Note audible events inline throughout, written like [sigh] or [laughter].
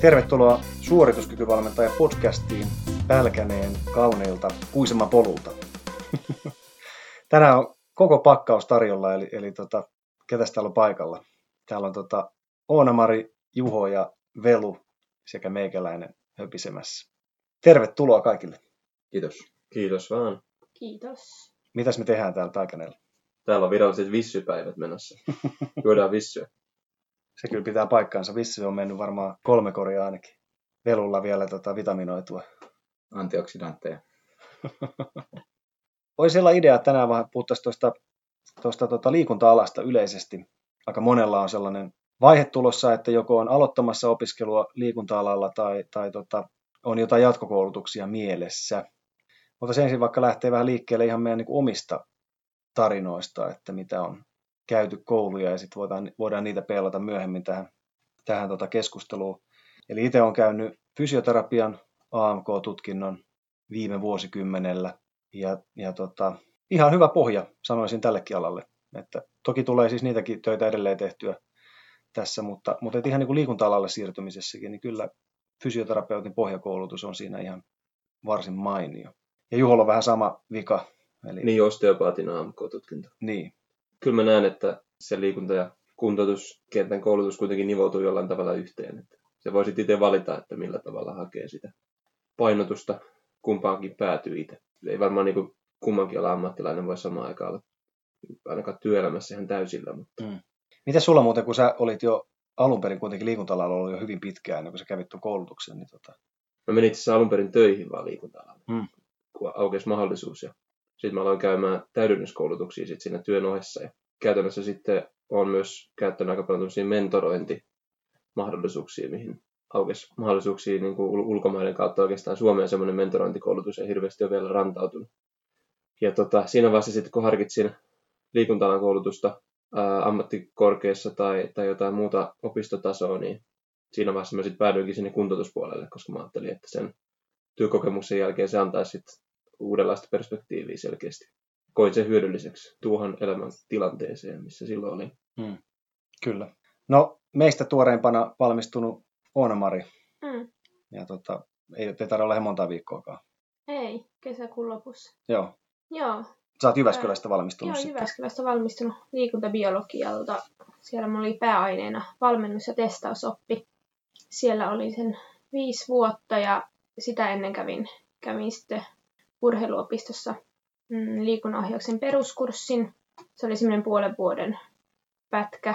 Tervetuloa suorituskykyvalmentaja podcastiin Pälkäneen kauneilta Kuisemman polulta. [laughs] Tänään on koko pakkaus tarjolla, eli, eli tota, ketäs täällä on paikalla? Täällä on tota, Oona-Mari, Juho ja Velu sekä meikäläinen höpisemässä. Tervetuloa kaikille. Kiitos. Kiitos vaan. Kiitos. Mitäs me tehdään täällä Pälkäneellä? Täällä on viralliset vissypäivät menossa. [laughs] Juodaan vissyä. Se kyllä pitää paikkaansa. Vissy on mennyt varmaan kolme koria ainakin. Velulla vielä tota, vitaminoitua. Antioksidantteja. [laughs] Olisi olla idea, että tänään vähän puhuttaisiin tuosta, tuosta tota liikunta-alasta yleisesti. Aika monella on sellainen vaihe tulossa, että joko on aloittamassa opiskelua liikunta-alalla tai, tai tota, on jotain jatkokoulutuksia mielessä. Mutta sen ensin vaikka lähtee vähän liikkeelle ihan meidän niin omista tarinoista, että mitä on käyty kouluja ja sitten voidaan, voidaan niitä pelata myöhemmin tähän, tähän tota keskusteluun. Eli itse olen käynyt fysioterapian AMK-tutkinnon viime vuosikymmenellä ja, ja tota, ihan hyvä pohja sanoisin tällekin alalle. Että toki tulee siis niitäkin töitä edelleen tehtyä tässä, mutta, mutta ihan niin kuin liikunta-alalle siirtymisessäkin, niin kyllä fysioterapeutin pohjakoulutus on siinä ihan varsin mainio. Ja Juholla on vähän sama vika. Eli... Niin, osteopaatin AMK-tutkinto. Niin. Kyllä mä näen, että se liikunta- ja kuntoutuskentän koulutus kuitenkin nivoutuu jollain tavalla yhteen. Että se voisi itse valita, että millä tavalla hakee sitä painotusta kumpaankin päätyy itse. Ei varmaan niin kuin kummankin olla ammattilainen voi samaan aikaan olla ainakaan työelämässä ihan täysillä. Mutta... Mm. Mitä sulla muuten, kun sä olit jo alun perin kuitenkin liikunta ollut jo hyvin pitkään, ennen kuin sä kävit tuon koulutuksen, niin tota... Mä menin itse alun perin töihin vaan liikunta mm. kun aukesi mahdollisuus. Ja sitten mä aloin käymään täydennyskoulutuksia sit siinä työn ohessa. Ja käytännössä sitten on myös käyttänyt aika paljon mentorointimahdollisuuksia, mihin aukesi mahdollisuuksia niin kuin ulkomaiden kautta oikeastaan Suomeen semmoinen mentorointikoulutus ei hirveästi ole vielä rantautunut. Ja tota, siinä vaiheessa sitten kun harkitsin liikunta koulutusta ää, ammattikorkeassa tai, tai jotain muuta opistotasoa, niin siinä vaiheessa mä sitten päädyinkin sinne kuntoutuspuolelle, koska mä ajattelin, että sen työkokemuksen jälkeen se antaisi sitten uudenlaista perspektiiviä selkeästi. Koin sen hyödylliseksi tuohon elämän tilanteeseen, missä silloin oli. Hmm. Kyllä. No, meistä tuoreimpana valmistunut Oona-Mari. Mm. Ja tota, ei tarvitse olla monta viikkoakaan. Ei, kesäkuun lopussa. Joo. Joo. Sä oot Jyväskylästä valmistunut Joo, sitten. Jyväskylästä valmistunut liikuntabiologialta. Siellä mulla oli pääaineena valmennus- ja testausoppi. Siellä oli sen viisi vuotta ja sitä ennen kävin, kävin sitten urheiluopistossa mm, liikunnanohjauksen peruskurssin. Se oli semmoinen puolen vuoden pätkä,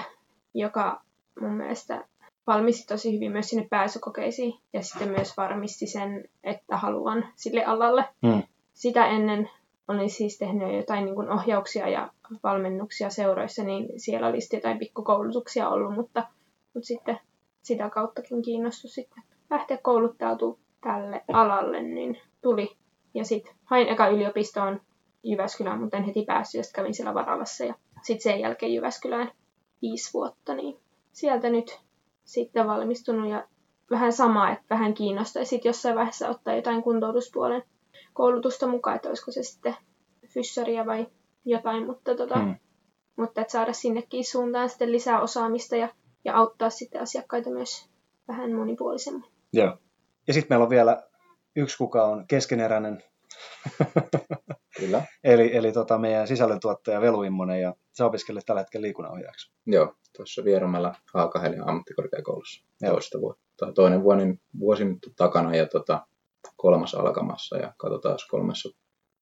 joka mun mielestä valmisti tosi hyvin myös sinne pääsykokeisiin ja sitten myös varmisti sen, että haluan sille alalle. Mm. Sitä ennen olin siis tehnyt jotain niin ohjauksia ja valmennuksia seuroissa, niin siellä olisi jotain pikkukoulutuksia ollut, mutta, mutta sitten sitä kauttakin kiinnostus sitten lähteä kouluttautumaan tälle alalle, niin tuli. Ja sitten hain eka yliopistoon Jyväskylään, mutta en heti päässyt, ja kävin siellä Varalassa ja sitten sen jälkeen Jyväskylään viisi vuotta, niin sieltä nyt sitten valmistunut ja vähän samaa, että vähän kiinnostaisi sitten jossain vaiheessa ottaa jotain kuntoutuspuolen koulutusta mukaan, että olisiko se sitten fyssaria vai jotain, mutta, tota, hmm. mutta että saada sinnekin suuntaan sitten lisää osaamista ja, ja auttaa sitten asiakkaita myös vähän monipuolisemmin. Joo. Ja sitten meillä on vielä yksi, kuka on keskeneräinen. [laughs] Kyllä. eli eli tota, meidän sisällöntuottaja Velu Immonen, ja sä opiskelet tällä hetkellä liikunnanohjaajaksi. Joo, tuossa Vierumäellä Haakahelin ammattikorkeakoulussa Joo. toista vuotta. Toinen vuoden, vuosi takana ja tota, kolmas alkamassa ja katsotaan, jos kolmessa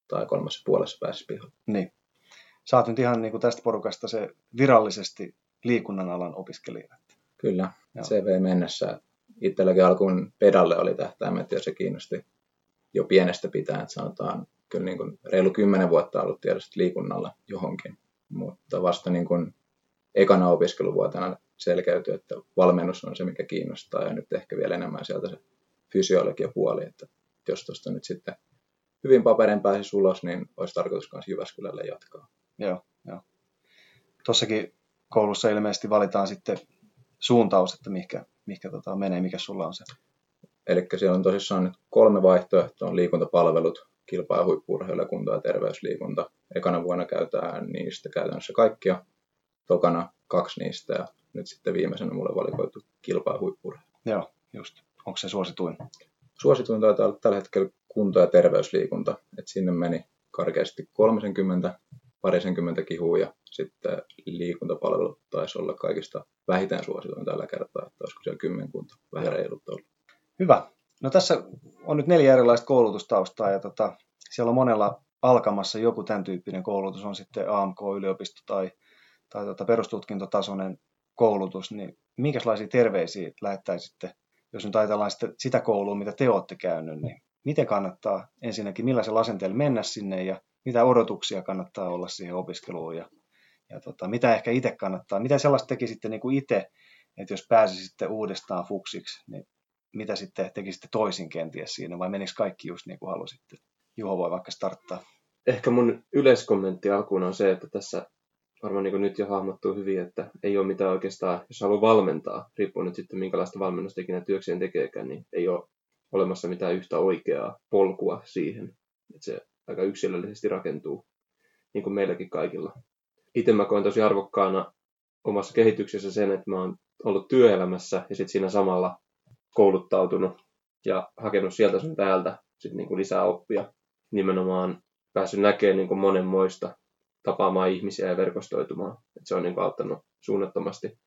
tai kolmessa puolessa pääsisi pihalle. Niin. Sä oot nyt ihan niin kuin tästä porukasta se virallisesti liikunnan alan opiskelija. Kyllä, Joo. CV mennessä. Itselläkin alkuun pedalle oli tähtäimet ja se kiinnosti jo pienestä pitäen, että sanotaan kyllä niin kuin reilu kymmenen vuotta ollut tiedosti liikunnalla johonkin, mutta vasta niin kuin ekana opiskeluvuotena selkeytyi, että valmennus on se, mikä kiinnostaa ja nyt ehkä vielä enemmän sieltä se fysiologia puoli, että jos tuosta nyt sitten hyvin paperin pääsisi ulos, niin olisi tarkoitus myös Jyväskylälle jatkaa. Joo, joo. Tuossakin koulussa ilmeisesti valitaan sitten suuntaus, että mikä, mikä tota menee, mikä sulla on se. Eli siellä on tosissaan nyt kolme vaihtoehtoa, on liikuntapalvelut, kilpaa huippuurheilu, kunto- ja terveysliikunta. Ekana vuonna käytetään niistä käytännössä kaikkia, tokana kaksi niistä ja nyt sitten viimeisenä mulle valikoitu kilpaa huippuurheilu. Joo, just. Onko se suosituin? Suosituin taitaa olla tällä hetkellä kunto- ja terveysliikunta, että sinne meni karkeasti 30, parisenkymmentä kihua ja sitten liikuntapalvelut taisi olla kaikista vähiten suosituin tällä kertaa, että olisiko siellä kymmenkunta, vähän reilut ollut. Hyvä. No tässä on nyt neljä erilaista koulutustaustaa ja tota, siellä on monella alkamassa joku tämän tyyppinen koulutus, on sitten AMK-yliopisto tai, tai tota perustutkintotasoinen koulutus, niin minkälaisia terveisiä lähettäisitte, jos nyt ajatellaan sitä, sitä koulua, mitä te olette käynyt, niin miten kannattaa ensinnäkin, millaisella asenteella mennä sinne ja mitä odotuksia kannattaa olla siihen opiskeluun ja, ja tota, mitä ehkä itse kannattaa, mitä sellaista tekisitte niin kuin itse, että jos pääsisitte uudestaan fuksiksi, niin mitä sitten tekisitte toisin kenties siinä, vai menikö kaikki just niin kuin halusitte? Juho voi vaikka starttaa. Ehkä mun yleiskommentti alkuun on se, että tässä varmaan niin nyt jo hahmottuu hyvin, että ei ole mitään oikeastaan, jos haluaa valmentaa, riippuu nyt sitten minkälaista valmennusta ikinä työkseen tekeekään, niin ei ole olemassa mitään yhtä oikeaa polkua siihen. Että se aika yksilöllisesti rakentuu, niin kuin meilläkin kaikilla. Itse mä koen tosi arvokkaana omassa kehityksessä sen, että mä oon ollut työelämässä ja sitten siinä samalla kouluttautunut ja hakenut sieltä sun täältä sit niin kuin lisää oppia. Nimenomaan päässyt näkemään niin kuin monenmoista, tapaamaan ihmisiä ja verkostoitumaan. Et se on niin kuin auttanut suunnattomasti,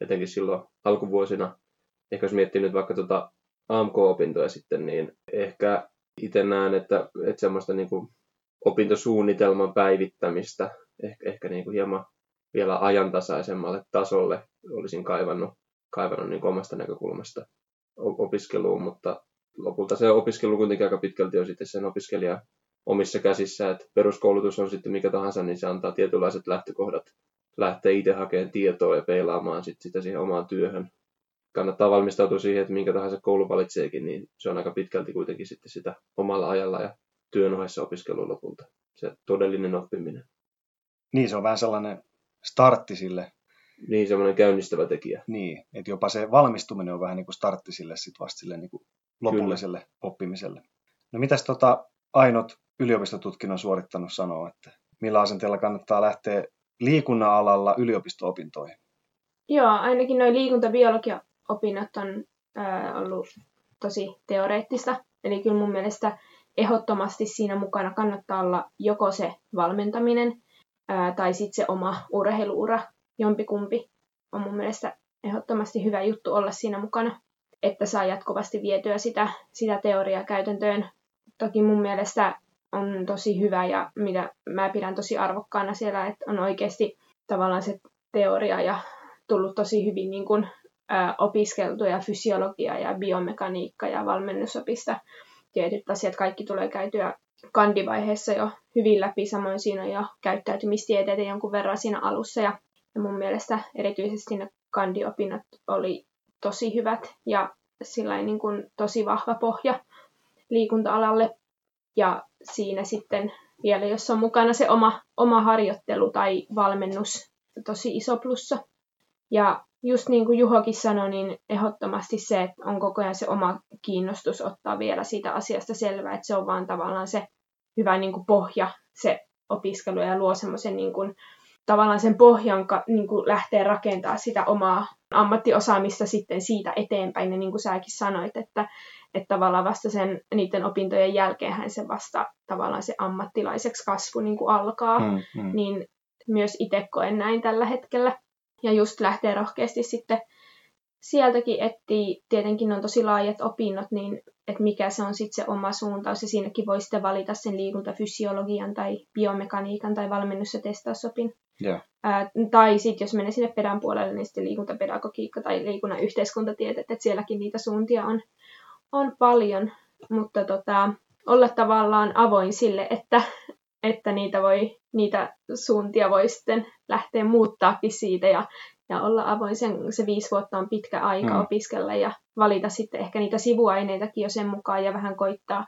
etenkin silloin alkuvuosina. Ehkä jos miettii nyt vaikka tuota AMK-opintoja sitten, niin ehkä itse näen, että, että semmoista niin kuin opintosuunnitelman päivittämistä ehkä, ehkä niin kuin hieman vielä ajantasaisemmalle tasolle olisin kaivannut, kaivannut niin omasta näkökulmasta opiskeluun, mutta lopulta se opiskelu kuitenkin aika pitkälti on sitten sen opiskelijan omissa käsissä, että peruskoulutus on sitten mikä tahansa, niin se antaa tietynlaiset lähtökohdat lähteä itse hakemaan tietoa ja peilaamaan sit sitä siihen omaan työhön. Kannattaa valmistautua siihen, että minkä tahansa koulu valitseekin, niin se on aika pitkälti kuitenkin sitten sitä omalla ajalla ja työn ohessa opiskelun lopulta. Se todellinen oppiminen. Niin, se on vähän sellainen startti sille niin, semmoinen käynnistävä tekijä. Niin, että jopa se valmistuminen on vähän niin kuin startti sille sit vasta sille niin kuin lopulliselle Kyllä. oppimiselle. No mitäs tota Ainot yliopistotutkinnon suorittanut sanoo, että millä asenteella kannattaa lähteä liikunnan alalla yliopisto-opintoihin? Joo, ainakin noin liikuntabiologia-opinnot on äh, ollut tosi teoreettista. Eli kyllä mun mielestä ehdottomasti siinä mukana kannattaa olla joko se valmentaminen ää, tai sitten se oma urheiluura jompikumpi on mun mielestä ehdottomasti hyvä juttu olla siinä mukana, että saa jatkuvasti vietyä sitä, sitä teoriaa käytäntöön. Toki mun mielestä on tosi hyvä ja mitä mä pidän tosi arvokkaana siellä, että on oikeasti tavallaan se teoria ja tullut tosi hyvin niin kuin, ä, opiskeltu ja fysiologia ja biomekaniikka ja valmennusopista. Tietyt asiat kaikki tulee käytyä kandivaiheessa jo hyvin läpi, samoin siinä on jo käyttäytymistieteitä jonkun verran siinä alussa ja mun mielestä erityisesti ne kandiopinnot oli tosi hyvät ja sillä niin kuin tosi vahva pohja liikunta-alalle. Ja siinä sitten vielä, jos on mukana se oma, oma harjoittelu tai valmennus, tosi iso plussa. Ja just niin kuin Juhokin sanoi, niin ehdottomasti se, että on koko ajan se oma kiinnostus ottaa vielä siitä asiasta selvää, että se on vaan tavallaan se hyvä niin kuin pohja, se opiskelu ja luo semmoisen niin kuin tavallaan sen pohjan niin kuin lähtee rakentaa sitä omaa ammattiosaamista sitten siitä eteenpäin. Ja niin kuin säkin sanoit, että, että tavallaan vasta sen niiden opintojen jälkeen se vasta tavallaan se ammattilaiseksi kasvu niin kuin alkaa. Mm, mm. Niin myös itse koen näin tällä hetkellä. Ja just lähtee rohkeasti sitten sieltäkin etsii, tietenkin on tosi laajat opinnot, niin että mikä se on sitten se oma suuntaus, ja siinäkin voi sitten valita sen liikuntafysiologian tai biomekaniikan tai valmennus- ja testausopin. Yeah. Ää, tai sitten jos menee sinne pedän puolelle, niin sitten liikuntapedagogiikka tai liikunnan yhteiskuntatieteet, että sielläkin niitä suuntia on, on paljon, mutta tota, olla tavallaan avoin sille, että, että niitä, voi, niitä suuntia voi sitten lähteä muuttaakin siitä ja, ja olla avoin. Sen, se viisi vuotta on pitkä aika mm. opiskella ja valita sitten ehkä niitä sivuaineitakin jo sen mukaan ja vähän koittaa,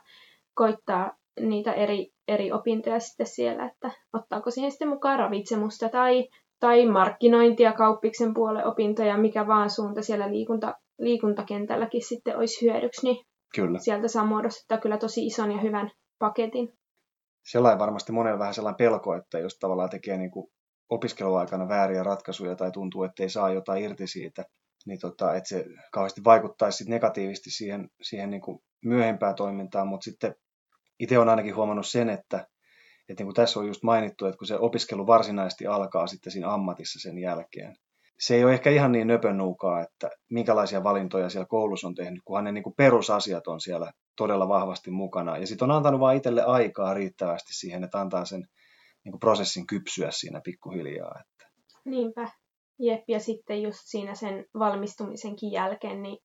koittaa niitä eri, eri opintoja sitten siellä, että ottaako siihen sitten mukaan ravitsemusta tai, tai markkinointia kauppiksen puolen opintoja, mikä vaan suunta siellä liikunta, liikuntakentälläkin sitten olisi hyödyksi, niin kyllä. sieltä saa muodostaa kyllä tosi ison ja hyvän paketin. Sellainen varmasti monella vähän sellainen pelko, että jos tavallaan tekee niin kuin opiskeluaikana vääriä ratkaisuja tai tuntuu, että ei saa jotain irti siitä, niin tota, että se kauheasti vaikuttaisi sit negatiivisesti siihen, siihen niin kuin myöhempään toimintaan, mutta sitten itse olen ainakin huomannut sen, että, että niin kuin tässä on just mainittu, että kun se opiskelu varsinaisesti alkaa sitten siinä ammatissa sen jälkeen, se ei ole ehkä ihan niin nöpönnuukaa, että minkälaisia valintoja siellä koulussa on tehnyt, kunhan ne niin kuin perusasiat on siellä todella vahvasti mukana. Ja sitten on antanut vain itselle aikaa riittävästi siihen, että antaa sen niin kuin prosessin kypsyä siinä pikkuhiljaa. Että. Niinpä. Jep, ja sitten just siinä sen valmistumisenkin jälkeen, niin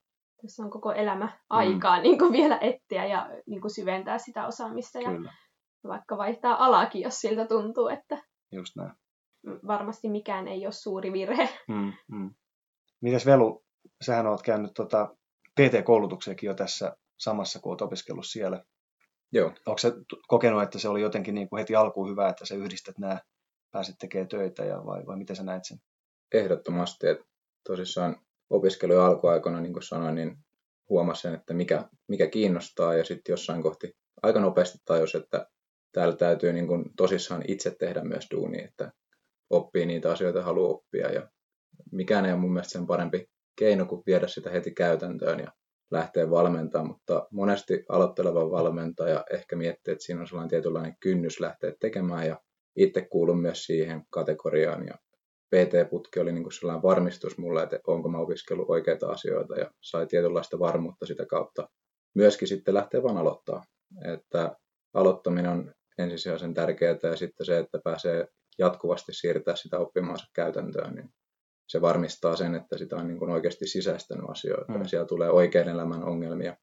tässä on koko elämä mm. aikaa mm. [laughs] niin kuin vielä etsiä ja niin kuin syventää sitä osaamista ja Kyllä. vaikka vaihtaa alakin, jos siltä tuntuu, että Just näin. Varmasti mikään ei ole suuri virhe. Mm, mm. Mites Velu, sähän oot käynyt tota PT-koulutukseekin jo tässä samassa, kun olet opiskellut siellä. Joo. Onko se kokenut, että se oli jotenkin niin kuin heti alkuun hyvä, että sä yhdistät nämä, pääsit tekemään töitä ja vai, vai miten sä näet sen? Ehdottomasti, että tosissaan opiskelujen alkuaikoina, niin kuin sanoin, niin huomasin, että mikä, mikä kiinnostaa ja sitten jossain kohti aika nopeasti tajus, että täällä täytyy niin kuin tosissaan itse tehdä myös duuni, että oppii niitä asioita, haluaa oppia ja mikään ei ole mun mielestä sen parempi keino kuin viedä sitä heti käytäntöön ja lähteä valmentamaan, mutta monesti aloitteleva valmentaja ehkä miettii, että siinä on sellainen tietynlainen kynnys lähteä tekemään ja itse kuulun myös siihen kategoriaan ja PT-putki oli niin kuin sellainen varmistus mulle, että onko mä opiskellut oikeita asioita ja sai tietynlaista varmuutta sitä kautta. Myöskin sitten lähtee vaan aloittaa. Että aloittaminen on ensisijaisen tärkeää ja sitten se, että pääsee jatkuvasti siirtää sitä oppimaansa käytäntöön, niin se varmistaa sen, että sitä on niin kuin oikeasti sisäistänyt asioita mm. ja siellä tulee oikean elämän ongelmia,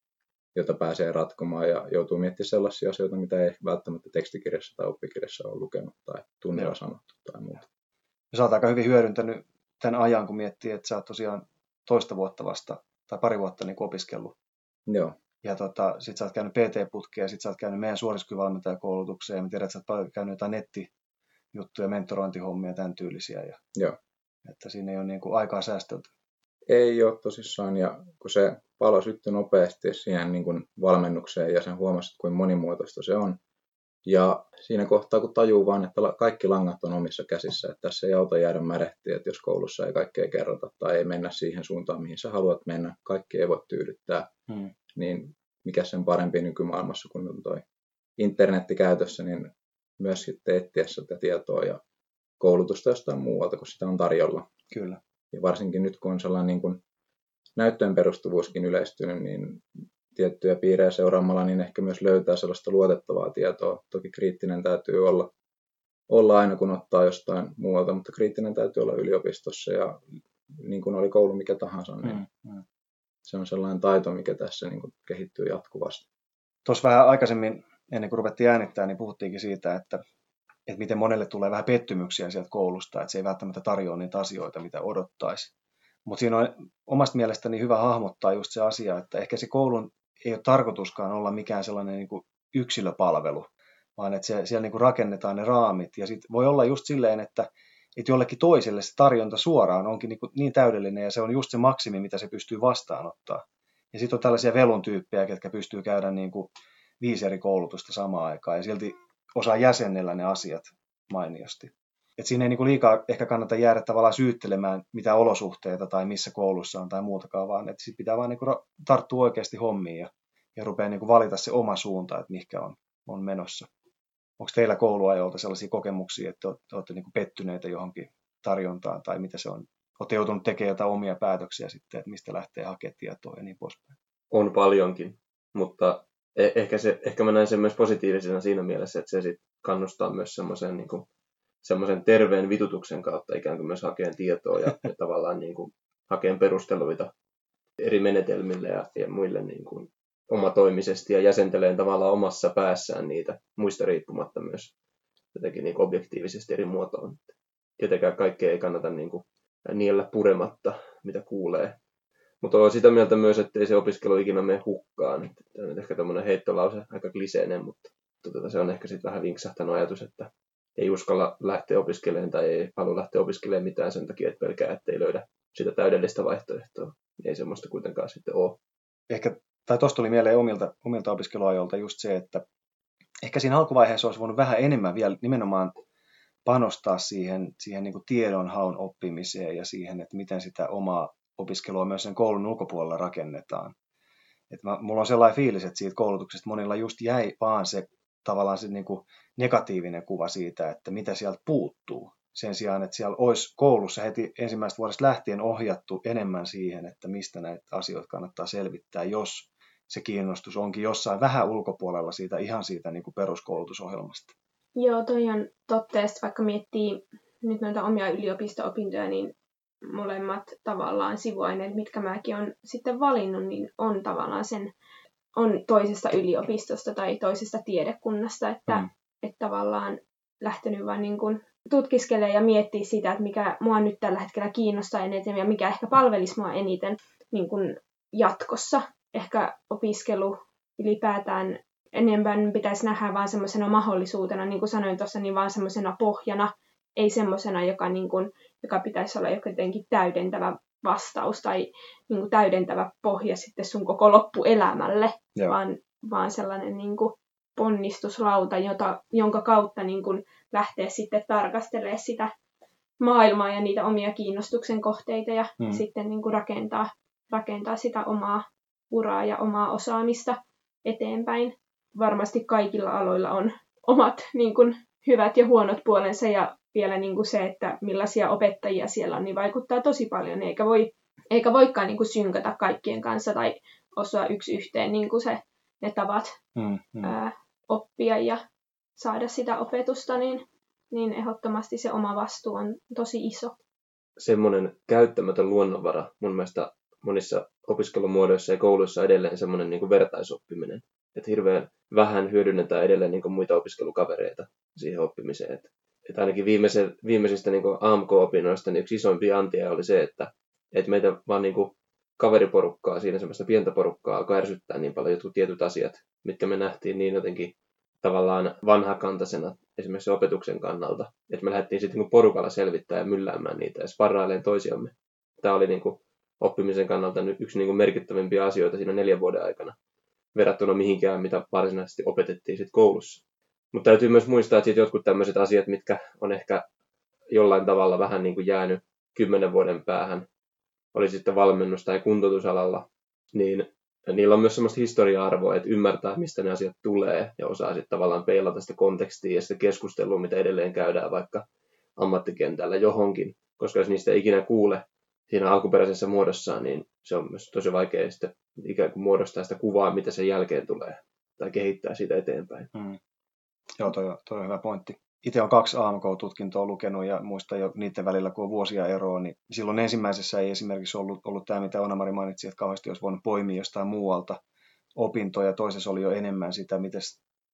joita pääsee ratkomaan ja joutuu miettimään sellaisia asioita, mitä ei välttämättä tekstikirjassa tai oppikirjassa ole lukenut tai tunnilla sanottu tai muuta. Ja sä oot aika hyvin hyödyntänyt tämän ajan, kun miettii, että sä oot tosiaan toista vuotta vasta tai pari vuotta niin opiskellut. Joo. Ja tota, sit sä oot käynyt PT-putkea ja sit sä oot käynyt meidän suorituskyvalmentajakoulutukseen ja mä tiedän, että sä oot käynyt jotain nettijuttuja, mentorointihommia tämän tyylisiä. Ja, Joo. Että siinä ei ole niin kuin aikaa säästelty. Ei ole tosissaan ja kun se palo syttyi nopeasti siihen niin kuin valmennukseen ja sen huomasi, että kuinka monimuotoista se on, ja siinä kohtaa, kun tajuu vaan, että kaikki langat on omissa käsissä, että tässä ei auta jäädä märehtiä, että jos koulussa ei kaikkea kerrota tai ei mennä siihen suuntaan, mihin sä haluat mennä, kaikki ei voi tyydyttää, hmm. niin mikä sen parempi nykymaailmassa, kun on toi internetti käytössä, niin myös sitten etsiä sitä tietoa ja koulutusta jostain muualta, kun sitä on tarjolla. Kyllä. Ja varsinkin nyt, kun on sellainen niin kuin näyttöön perustuvuuskin yleistynyt, niin tiettyjä piirejä seuraamalla, niin ehkä myös löytää sellaista luotettavaa tietoa. Toki kriittinen täytyy olla, olla aina, kun ottaa jostain muualta, mutta kriittinen täytyy olla yliopistossa ja niin kuin oli koulu mikä tahansa, niin mm, mm. se on sellainen taito, mikä tässä niin kuin kehittyy jatkuvasti. Tuossa vähän aikaisemmin, ennen kuin ruvettiin äänittää, niin puhuttiinkin siitä, että, että miten monelle tulee vähän pettymyksiä sieltä koulusta, että se ei välttämättä tarjoa niitä asioita, mitä odottaisi. Mutta siinä on omasta mielestäni hyvä hahmottaa just se asia, että ehkä se koulun ei ole tarkoituskaan olla mikään sellainen niin kuin yksilöpalvelu, vaan että se, siellä niin kuin rakennetaan ne raamit. Ja sitten voi olla just silleen, että, että jollekin toiselle se tarjonta suoraan onkin niin, kuin niin täydellinen ja se on just se maksimi, mitä se pystyy vastaanottaa. Ja sitten on tällaisia velun tyyppejä, ketkä pystyy käydä niin kuin viisi eri koulutusta samaan aikaan ja silti osaa jäsennellä ne asiat mainiosti. Et siinä ei niin kuin liikaa ehkä kannata jäädä tavallaan syyttelemään mitä olosuhteita tai missä koulussa on tai muutakaan, vaan että pitää vaan niin kuin tarttua oikeasti hommiin ja, ja rupeaa niin kuin valita se oma suunta, että mikä on, on menossa. Onko teillä kouluajolta sellaisia kokemuksia, että olette niin kuin pettyneitä johonkin tarjontaan tai mitä se on? Olette joutunut tekemään jotain omia päätöksiä sitten, että mistä lähtee hakemaan tietoa ja niin poispäin? On paljonkin, mutta ehkä, se, ehkä mä näen sen myös positiivisena siinä mielessä, että se sit kannustaa myös semmoiseen niin kuin semmoisen terveen vitutuksen kautta ikään kuin myös hakeen tietoa ja, ja [laughs] tavallaan niin kuin hakeen perusteluita eri menetelmille ja, ja muille niin kuin omatoimisesti ja jäsenteleen tavallaan omassa päässään niitä muista riippumatta myös jotenkin niin objektiivisesti eri muotoon. Tietenkään kaikkea ei kannata niin kuin niellä purematta, mitä kuulee. Mutta olen sitä mieltä myös, että ei se opiskelu ikinä mene hukkaan. Tämä on ehkä tämmöinen heittolause, aika kliseinen, mutta tota, se on ehkä sitten vähän vinksahtanut ajatus, että ei uskalla lähteä opiskelemaan tai ei halua lähteä opiskelemaan mitään sen takia, että pelkää, että ei löydä sitä täydellistä vaihtoehtoa. Ei semmoista kuitenkaan sitten ole. Ehkä, tai tuosta tuli mieleen omilta, omilta opiskeluajolta just se, että, ehkä siinä alkuvaiheessa olisi voinut vähän enemmän vielä nimenomaan panostaa siihen, siihen niin tiedonhaun oppimiseen ja siihen, että miten sitä omaa opiskelua myös sen koulun ulkopuolella rakennetaan. Et mä, mulla on sellainen fiilis, että siitä koulutuksesta monilla just jäi vaan se tavallaan se niin kuin negatiivinen kuva siitä, että mitä sieltä puuttuu. Sen sijaan, että siellä olisi koulussa heti ensimmäisestä vuodesta lähtien ohjattu enemmän siihen, että mistä näitä asioita kannattaa selvittää, jos se kiinnostus onkin jossain vähän ulkopuolella siitä ihan siitä niin kuin peruskoulutusohjelmasta. Joo, toi on totta. vaikka miettii nyt noita omia yliopisto-opintoja, niin molemmat tavallaan sivuaineet, mitkä mäkin on sitten valinnut, niin on tavallaan sen, on toisesta yliopistosta tai toisesta tiedekunnasta, että, mm. että tavallaan lähtenyt vaan niin kuin tutkiskelemaan ja miettiä sitä, että mikä mua nyt tällä hetkellä kiinnostaa eniten ja mikä ehkä palvelisi mua eniten niin kuin jatkossa. Ehkä opiskelu ylipäätään enemmän pitäisi nähdä vain semmoisena mahdollisuutena, niin kuin sanoin tuossa, niin vaan semmoisena pohjana, ei semmoisena, joka, niin kuin, joka pitäisi olla jotenkin täydentävä vastaus tai niin kuin täydentävä pohja sitten sun koko loppuelämälle, Joo. vaan, vaan sellainen niin kuin ponnistuslauta, jota, jonka kautta niin kuin lähtee sitten tarkastelemaan sitä maailmaa ja niitä omia kiinnostuksen kohteita ja hmm. sitten niin kuin rakentaa, rakentaa sitä omaa uraa ja omaa osaamista eteenpäin. Varmasti kaikilla aloilla on omat niin kuin, hyvät ja huonot puolensa ja vielä niin kuin se, että millaisia opettajia siellä on, niin vaikuttaa tosi paljon, eikä, voi, eikä voikaan niin kuin synkata kaikkien kanssa tai osua yksi yhteen niin kuin se, ne tavat mm, mm. Ää, oppia ja saada sitä opetusta, niin, niin ehdottomasti se oma vastuu on tosi iso. Semmoinen käyttämätön luonnonvara mun mielestä monissa opiskelumuodoissa ja kouluissa edelleen semmoinen niin kuin vertaisoppiminen. Että hirveän vähän hyödynnetään edelleen niin kuin muita opiskelukavereita siihen oppimiseen. Että että ainakin viimeisistä niin AMK-opinnoista niin yksi isoimpia antia oli se, että, että meitä vaan niin kuin kaveriporukkaa, siinä semmoista pientä porukkaa alkoi ärsyttää niin paljon jotkut tietyt asiat, mitkä me nähtiin niin jotenkin tavallaan vanhakantaisena esimerkiksi opetuksen kannalta, että me lähdettiin sitten niin porukalla selvittää ja mylläämään niitä ja sparrailemaan toisiamme. Tämä oli niin kuin oppimisen kannalta yksi niin kuin merkittävimpiä asioita siinä neljän vuoden aikana verrattuna mihinkään, mitä varsinaisesti opetettiin sitten koulussa. Mutta täytyy myös muistaa, että jotkut tämmöiset asiat, mitkä on ehkä jollain tavalla vähän niin kuin jäänyt kymmenen vuoden päähän, oli sitten valmennus- tai kuntoutusalalla, niin niillä on myös semmoista historia-arvoa, että ymmärtää, mistä ne asiat tulee ja osaa sitten tavallaan peilata sitä kontekstia ja sitä keskustelua, mitä edelleen käydään vaikka ammattikentällä johonkin, koska jos niistä ei ikinä kuule siinä alkuperäisessä muodossaan, niin se on myös tosi vaikea sitten ikään kuin muodostaa sitä kuvaa, mitä sen jälkeen tulee tai kehittää sitä eteenpäin. Hmm. Joo, toi, toi on hyvä pointti. Itse on kaksi AMK-tutkintoa lukenut ja muista jo niiden välillä, kun on vuosia eroa, niin silloin ensimmäisessä ei esimerkiksi ollut, ollut tämä, mitä Onamari mainitsi, että kauheasti olisi voinut poimia jostain muualta opintoja. Toisessa oli jo enemmän sitä, miten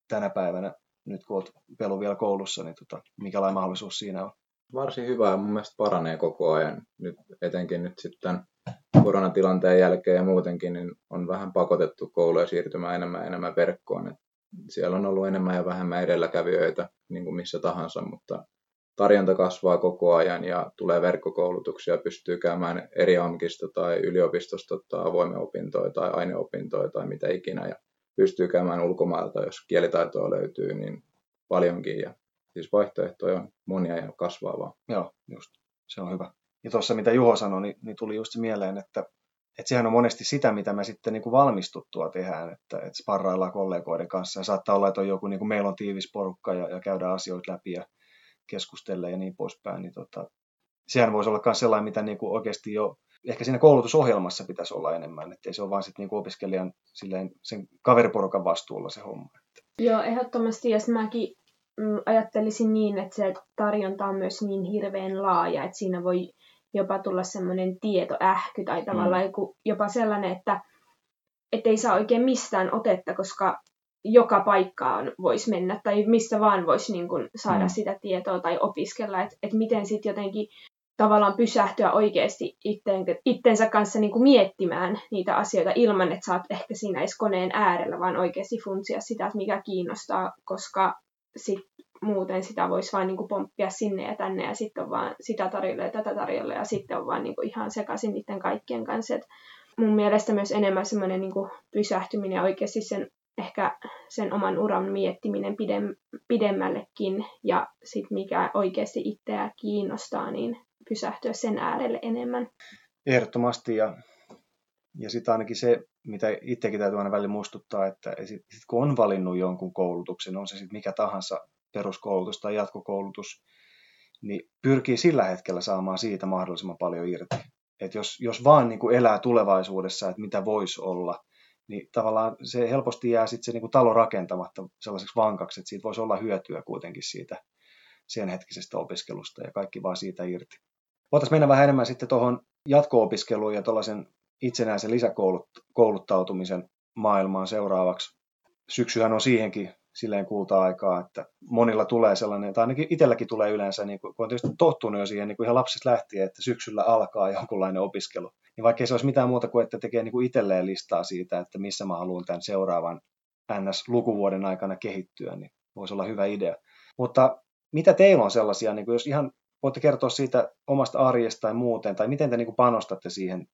tänä päivänä, nyt kun olet pelu vielä koulussa, niin tota, mikälainen mahdollisuus siinä on? Varsin hyvä ja mun mielestä paranee koko ajan. Nyt, etenkin nyt sitten koronatilanteen jälkeen ja muutenkin, niin on vähän pakotettu kouluja siirtymään enemmän ja enemmän verkkoon. Et siellä on ollut enemmän ja vähemmän edelläkävijöitä niin kuin missä tahansa, mutta tarjonta kasvaa koko ajan ja tulee verkkokoulutuksia, pystyy käymään eri AMKista tai yliopistosta tai avoimen opintoja tai aineopintoja tai mitä ikinä ja pystyy käymään ulkomailta, jos kielitaitoa löytyy, niin paljonkin ja siis vaihtoehtoja on monia ja kasvaa vaan. Joo, just. Se on hyvä. Ja tuossa mitä Juho sanoi, niin, niin tuli just mieleen, että että sehän on monesti sitä, mitä me sitten niin kuin valmistuttua tehdään, että, että sparraillaan kollegoiden kanssa. Ja saattaa olla, että on joku, niin kuin meillä on tiivis porukka ja, ja käydään asioita läpi ja keskustellaan ja niin poispäin, niin tota, sehän voisi olla myös sellainen, mitä niin kuin oikeasti jo ehkä siinä koulutusohjelmassa pitäisi olla enemmän, että se ole vain sitten niin opiskelijan silleen, sen kaveriporukan vastuulla se homma. Joo, ehdottomasti, ja mäkin mm, ajattelisin niin, että se tarjonta on myös niin hirveän laaja, että siinä voi jopa tulla semmoinen tietoähky tai tavallaan mm. jopa sellainen, että ei saa oikein mistään otetta, koska joka paikkaan voisi mennä tai missä vaan voisi niin kuin saada mm. sitä tietoa tai opiskella, että et miten sitten jotenkin tavallaan pysähtyä oikeasti itteen, itsensä kanssa niin kuin miettimään niitä asioita ilman, että saat ehkä siinä edes koneen äärellä, vaan oikeasti funtsia sitä, että mikä kiinnostaa, koska sit muuten sitä voisi vain niin pomppia sinne ja tänne ja sitten on vaan sitä tarjolla ja tätä tarjolla ja sitten on vaan niin ihan sekaisin niiden kaikkien kanssa. Et mun mielestä myös enemmän semmoinen niin pysähtyminen ja oikeasti sen ehkä sen oman uran miettiminen pidem, pidemmällekin ja sitten mikä oikeasti itseä kiinnostaa, niin pysähtyä sen äärelle enemmän. Ehdottomasti ja, ja sitten ainakin se, mitä itsekin täytyy aina välillä muistuttaa, että sit, sit kun on valinnut jonkun koulutuksen, on se sitten mikä tahansa peruskoulutus tai jatkokoulutus, niin pyrkii sillä hetkellä saamaan siitä mahdollisimman paljon irti. Et jos, jos vaan niin kuin elää tulevaisuudessa, että mitä voisi olla, niin tavallaan se helposti jää sitten se niin kuin talo rakentamatta sellaiseksi vankaksi, että siitä voisi olla hyötyä kuitenkin siitä sen hetkisestä opiskelusta ja kaikki vaan siitä irti. Voitaisiin mennä vähän enemmän sitten tuohon jatko-opiskeluun ja tuollaisen itsenäisen lisäkouluttautumisen maailmaan seuraavaksi. Syksyhän on siihenkin silleen kulta-aikaa, että monilla tulee sellainen, tai ainakin itselläkin tulee yleensä, niin kun on tietysti tottunut jo siihen niin kuin ihan lapsista lähtien, että syksyllä alkaa [laughs] jonkunlainen opiskelu. Niin vaikka se olisi mitään muuta kuin, että tekee niin kuin itselleen listaa siitä, että missä mä haluan tämän seuraavan NS-lukuvuoden aikana kehittyä, niin voisi olla hyvä idea. Mutta mitä teillä on sellaisia, niin kuin jos ihan voitte kertoa siitä omasta arjesta tai muuten, tai miten te niin kuin panostatte siihen,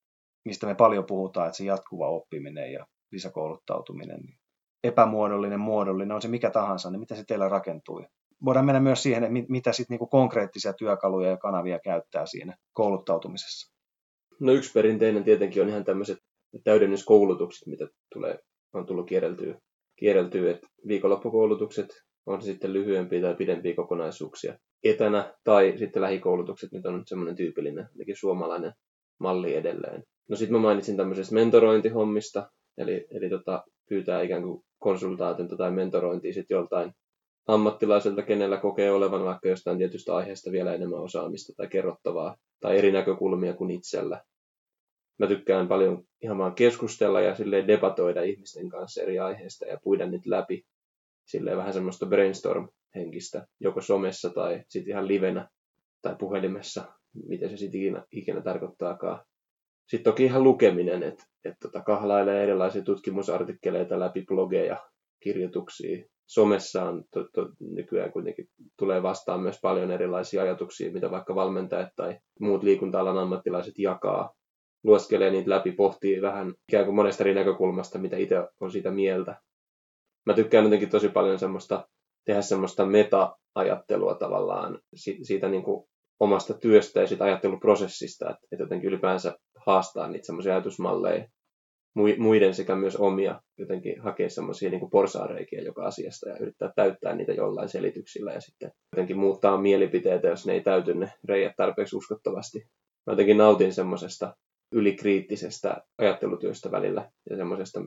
mistä me paljon puhutaan, että se jatkuva oppiminen ja lisäkouluttautuminen, niin epämuodollinen, muodollinen, on se mikä tahansa, niin miten se teillä rakentuu? Voidaan mennä myös siihen, että mitä sitten niinku konkreettisia työkaluja ja kanavia käyttää siinä kouluttautumisessa. No yksi perinteinen tietenkin on ihan tämmöiset täydennyskoulutukset, mitä tulee, on tullut kierreltyä, kierreltyä että viikonloppukoulutukset on sitten lyhyempiä tai pidempiä kokonaisuuksia etänä, tai sitten lähikoulutukset, nyt on semmoinen tyypillinen, suomalainen malli edelleen. No sitten mä mainitsin tämmöisestä mentorointihommista, eli, eli tota, pyytää ikään kuin konsultaatiota tai mentorointia sitten joltain ammattilaiselta, kenellä kokee olevan vaikka jostain tietystä aiheesta vielä enemmän osaamista tai kerrottavaa tai eri näkökulmia kuin itsellä. Mä tykkään paljon ihan vaan keskustella ja silleen debatoida ihmisten kanssa eri aiheista ja puida niitä läpi. Silleen vähän semmoista brainstorm-henkistä, joko somessa tai sitten ihan livenä tai puhelimessa, miten se sitten ikinä, ikinä tarkoittaakaan. Sitten toki ihan lukeminen, että et tota, kahlailee erilaisia tutkimusartikkeleita läpi, blogeja, kirjoituksia. Somessa on to, to, nykyään kuitenkin tulee vastaan myös paljon erilaisia ajatuksia, mitä vaikka valmentajat tai muut liikunta-alan ammattilaiset jakaa. Lueskelee niitä läpi, pohtii vähän ikään kuin monesta eri näkökulmasta, mitä itse on siitä mieltä. Mä tykkään jotenkin tosi paljon semmoista, tehdä semmoista meta-ajattelua tavallaan siitä niin kuin omasta työstä ja siitä ajatteluprosessista, että jotenkin ylipäänsä haastaa niitä semmoisia ajatusmalleja muiden sekä myös omia, jotenkin hakea semmoisia niin porsaareikiä joka asiasta ja yrittää täyttää niitä jollain selityksillä ja sitten jotenkin muuttaa mielipiteitä, jos ne ei täyty ne reijät tarpeeksi uskottavasti. Mä jotenkin nautin semmoisesta ylikriittisestä ajattelutyöstä välillä ja semmoisesta,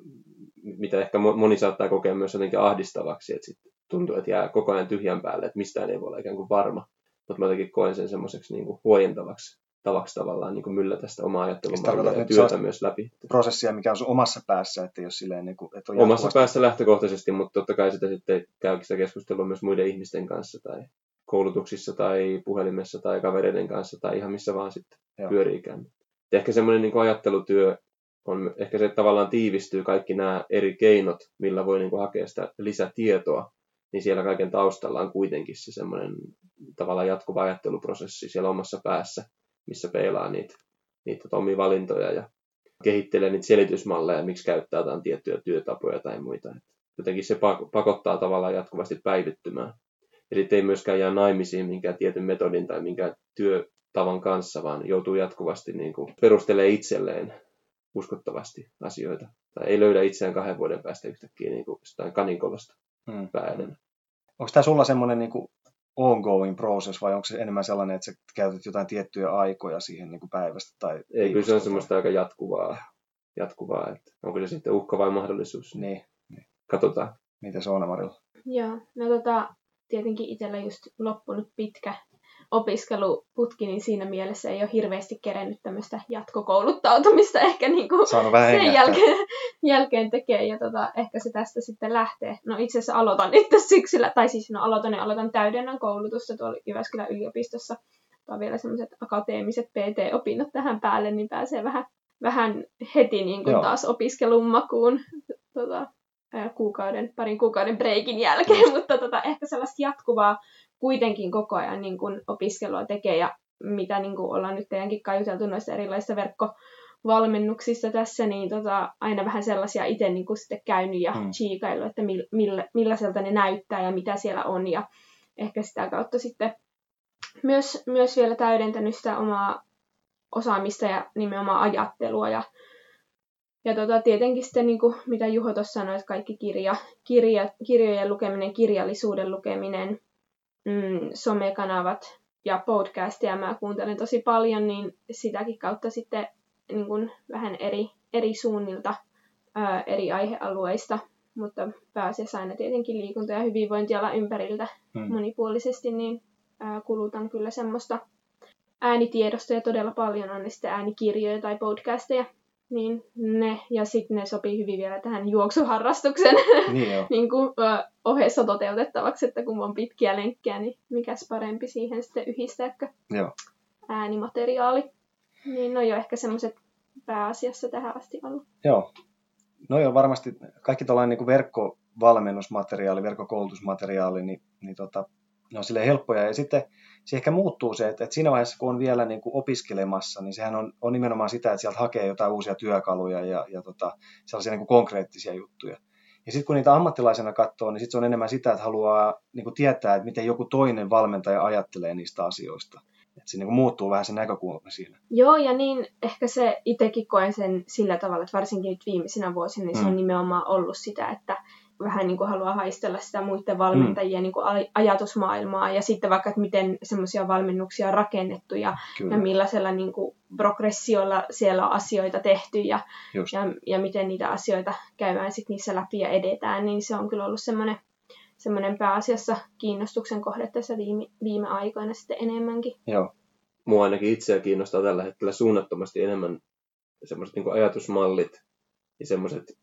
mitä ehkä moni saattaa kokea myös jotenkin ahdistavaksi, että sitten tuntuu, että jää koko ajan tyhjän päälle, että mistään ei voi olla ikään kuin varma. Mutta mä jotenkin koen sen semmoiseksi niin huojentavaksi tavaksi tavallaan niin myllätä tästä omaa ajattelumallia ja työtä myös läpi. Prosessia, mikä on sun omassa päässä, että jos silleen, niin kuin, että on Omassa päässä lähtökohtaisesti, mutta totta kai sitä sitten käy sitä keskustelua myös muiden ihmisten kanssa tai koulutuksissa tai puhelimessa tai kavereiden kanssa tai ihan missä vaan sitten Joo. pyöriikään. Ehkä semmoinen niin ajattelutyö on, ehkä se tavallaan tiivistyy kaikki nämä eri keinot, millä voi niin kuin hakea sitä lisätietoa, niin siellä kaiken taustalla on kuitenkin se semmoinen tavallaan jatkuva ajatteluprosessi siellä omassa päässä, missä peilaa niitä, niitä omia valintoja ja kehittelee niitä selitysmalleja, miksi käyttää jotain tiettyjä työtapoja tai muita. Jotenkin se pakottaa tavallaan jatkuvasti päivittymään. Ja sitten ei myöskään jää naimisiin minkään tietyn metodin tai minkään työtavan kanssa, vaan joutuu jatkuvasti niin kuin perustelee itselleen uskottavasti asioita. Tai ei löydä itseään kahden vuoden päästä yhtäkkiä niin kuin jostain kaninkolosta hmm. pääden. Onko tämä sulla semmoinen niin kuin ongoing process vai onko se enemmän sellainen, että sä käytät jotain tiettyjä aikoja siihen niin kuin päivästä? Tai Ei, kyllä se on semmoista aika jatkuvaa, jatkuvaa että onko se sitten uhka vai mahdollisuus. Niin. niin. Katsotaan. Mitä se on, Marilla? Joo, no tota, tietenkin itsellä just loppunut pitkä opiskeluputki, niin siinä mielessä ei ole hirveästi kerennyt tämmöistä jatkokouluttautumista [laughs] ehkä niin kuin sen jälkeen, jälkeen tekee. Ja tota, ehkä se tästä sitten lähtee. No itse asiassa aloitan nyt syksyllä, tai siis no aloitan ja aloitan täydennän koulutusta tuolla Jyväskylän yliopistossa. Tai vielä semmoiset akateemiset PT-opinnot tähän päälle, niin pääsee vähän, vähän heti niin kuin taas opiskelun makuun. Tota, kuukauden, parin kuukauden breikin jälkeen, [laughs] mutta tota, ehkä sellaista jatkuvaa kuitenkin koko ajan niin kuin opiskelua tekee ja mitä niin kuin ollaan nyt teidänkin kai juteltu noista erilaisista verkko, valmennuksissa tässä, niin tota, aina vähän sellaisia itse niin kuin sitten käynyt ja mm. chiikailu, että millä, millaiselta ne näyttää ja mitä siellä on. Ja ehkä sitä kautta sitten myös, myös vielä täydentänyt sitä omaa osaamista ja nimenomaan ajattelua. Ja, ja tota, tietenkin sitten, niin kuin, mitä Juho tuossa sanoi, että kaikki kirja, kirja, kirjojen lukeminen, kirjallisuuden lukeminen, mm, somekanavat ja podcastia mä kuuntelen tosi paljon, niin sitäkin kautta sitten niin kuin vähän eri, eri suunnilta, ää, eri aihealueista, mutta pääasiassa aina tietenkin liikunta- ja hyvinvointiala ympäriltä hmm. monipuolisesti, niin ää, kulutan kyllä semmoista äänitiedostoja todella paljon, on ne sitten äänikirjoja tai podcasteja, niin ne, ja sitten ne sopii hyvin vielä tähän juoksuharrastuksen [laughs] niin niin kuin, ö, ohessa toteutettavaksi, että kun on pitkiä lenkkejä, niin mikäs parempi siihen sitten yhdistääkö Joo. äänimateriaali. Niin no jo ehkä semmoiset pääasiassa tähän asti ollut. Joo. No joo, varmasti kaikki tuollainen niin verkkovalmennusmateriaali, verkkokoulutusmateriaali, niin, niin tota, ne on sille helppoja. Ja sitten se ehkä muuttuu se, että, että siinä vaiheessa, kun on vielä niin kuin opiskelemassa, niin sehän on, on nimenomaan sitä, että sieltä hakee jotain uusia työkaluja ja, ja tota, sellaisia niin kuin konkreettisia juttuja. Ja sitten kun niitä ammattilaisena katsoo, niin sitten se on enemmän sitä, että haluaa niin kuin tietää, että miten joku toinen valmentaja ajattelee niistä asioista. Että se niin kuin muuttuu vähän se näkökulma siinä. Joo, ja niin ehkä se itsekin koen sen sillä tavalla, että varsinkin nyt viimeisinä vuosina, niin se on mm. nimenomaan ollut sitä, että vähän niin kuin haluaa haistella sitä muiden valmentajien mm. niin kuin ajatusmaailmaa ja sitten vaikka, että miten semmoisia valmennuksia on rakennettu ja, ja millaisella niin kuin progressiolla siellä on asioita tehty ja, ja, ja miten niitä asioita käydään sitten niissä läpi ja edetään, niin se on kyllä ollut semmoinen semmoinen pääasiassa kiinnostuksen kohde tässä viime, viime aikoina sitten enemmänkin. Joo. Mua ainakin itseä kiinnostaa tällä hetkellä suunnattomasti enemmän semmoiset niin ajatusmallit ja semmoiset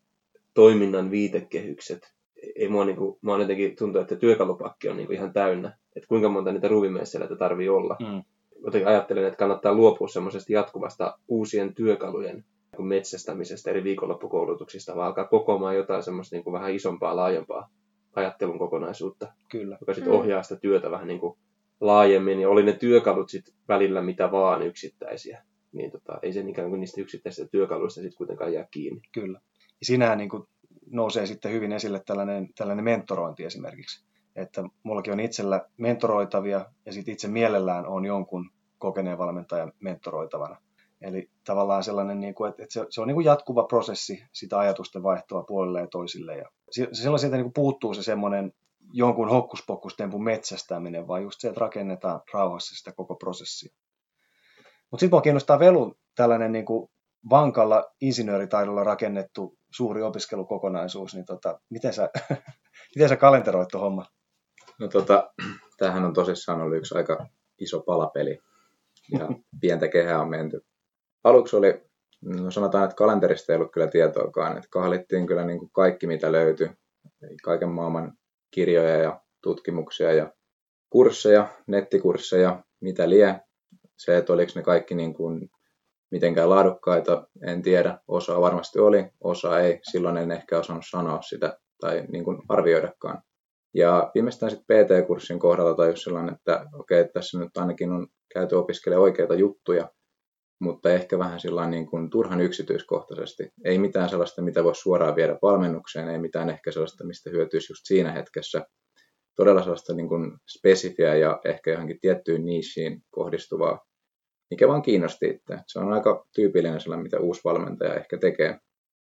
toiminnan viitekehykset. Ei mua, niin kuin, mua jotenkin tuntuu, että työkalupakki on niin kuin ihan täynnä. Että kuinka monta niitä ruuvimeisseleitä tarvii olla. Mm. Jotenkin ajattelen, että kannattaa luopua semmoisesta jatkuvasta uusien työkalujen metsästämisestä eri viikonloppukoulutuksista, vaan alkaa kokoamaan jotain semmoista niin kuin vähän isompaa, laajempaa ajattelun kokonaisuutta, Kyllä. joka sitten mm. ohjaa sitä työtä vähän niin kuin laajemmin. Ja oli ne työkalut sitten välillä mitä vaan yksittäisiä. Niin tota, ei sen ikään kuin niistä yksittäisistä työkaluista sitten kuitenkaan jää kiinni. Kyllä. Ja siinähän niin kuin nousee sitten hyvin esille tällainen, tällainen mentorointi esimerkiksi. Että mullakin on itsellä mentoroitavia ja sitten itse mielellään on jonkun kokeneen valmentajan mentoroitavana. Eli tavallaan sellainen, niin kuin, että se, se on niin kuin jatkuva prosessi sitä ajatusten vaihtoa puolelle ja toisille. Ja se, sellaisilta niin kuin puuttuu se semmoinen jonkun hokkuspokkustempun metsästäminen, vaan just se, että rakennetaan rauhassa sitä koko prosessia. Mutta sitten mua kiinnostaa Velu tällainen niin kuin vankalla insinööritaidolla rakennettu suuri opiskelukokonaisuus, niin tota, miten, sä, [laughs] miten sä kalenteroit tuon homma? No tota, tämähän on tosissaan ollut yksi aika iso palapeli ja [laughs] pientä kehää on menty. Aluksi oli, no sanotaan, että kalenterista ei ollut kyllä tietoakaan, että kahlittiin kyllä niin kuin kaikki mitä löytyi, kaiken maailman kirjoja ja tutkimuksia ja kursseja, nettikursseja, mitä lie. Se, että oliko ne kaikki niin kuin mitenkään laadukkaita, en tiedä. Osa varmasti oli, osa ei. Silloin en ehkä osannut sanoa sitä tai niin kuin arvioidakaan. Ja viimeistään sitten PT-kurssin kohdalla tai jos sellainen, että okei, okay, tässä nyt ainakin on käyty opiskelemaan oikeita juttuja, mutta ehkä vähän sillä niin kuin turhan yksityiskohtaisesti. Ei mitään sellaista, mitä voisi suoraan viedä valmennukseen, ei mitään ehkä sellaista, mistä hyötyisi just siinä hetkessä. Todella sellaista niin kuin spesifiä ja ehkä johonkin tiettyyn niisiin kohdistuvaa mikä vaan kiinnosti itse. Se on aika tyypillinen sellainen, mitä uusi valmentaja ehkä tekee.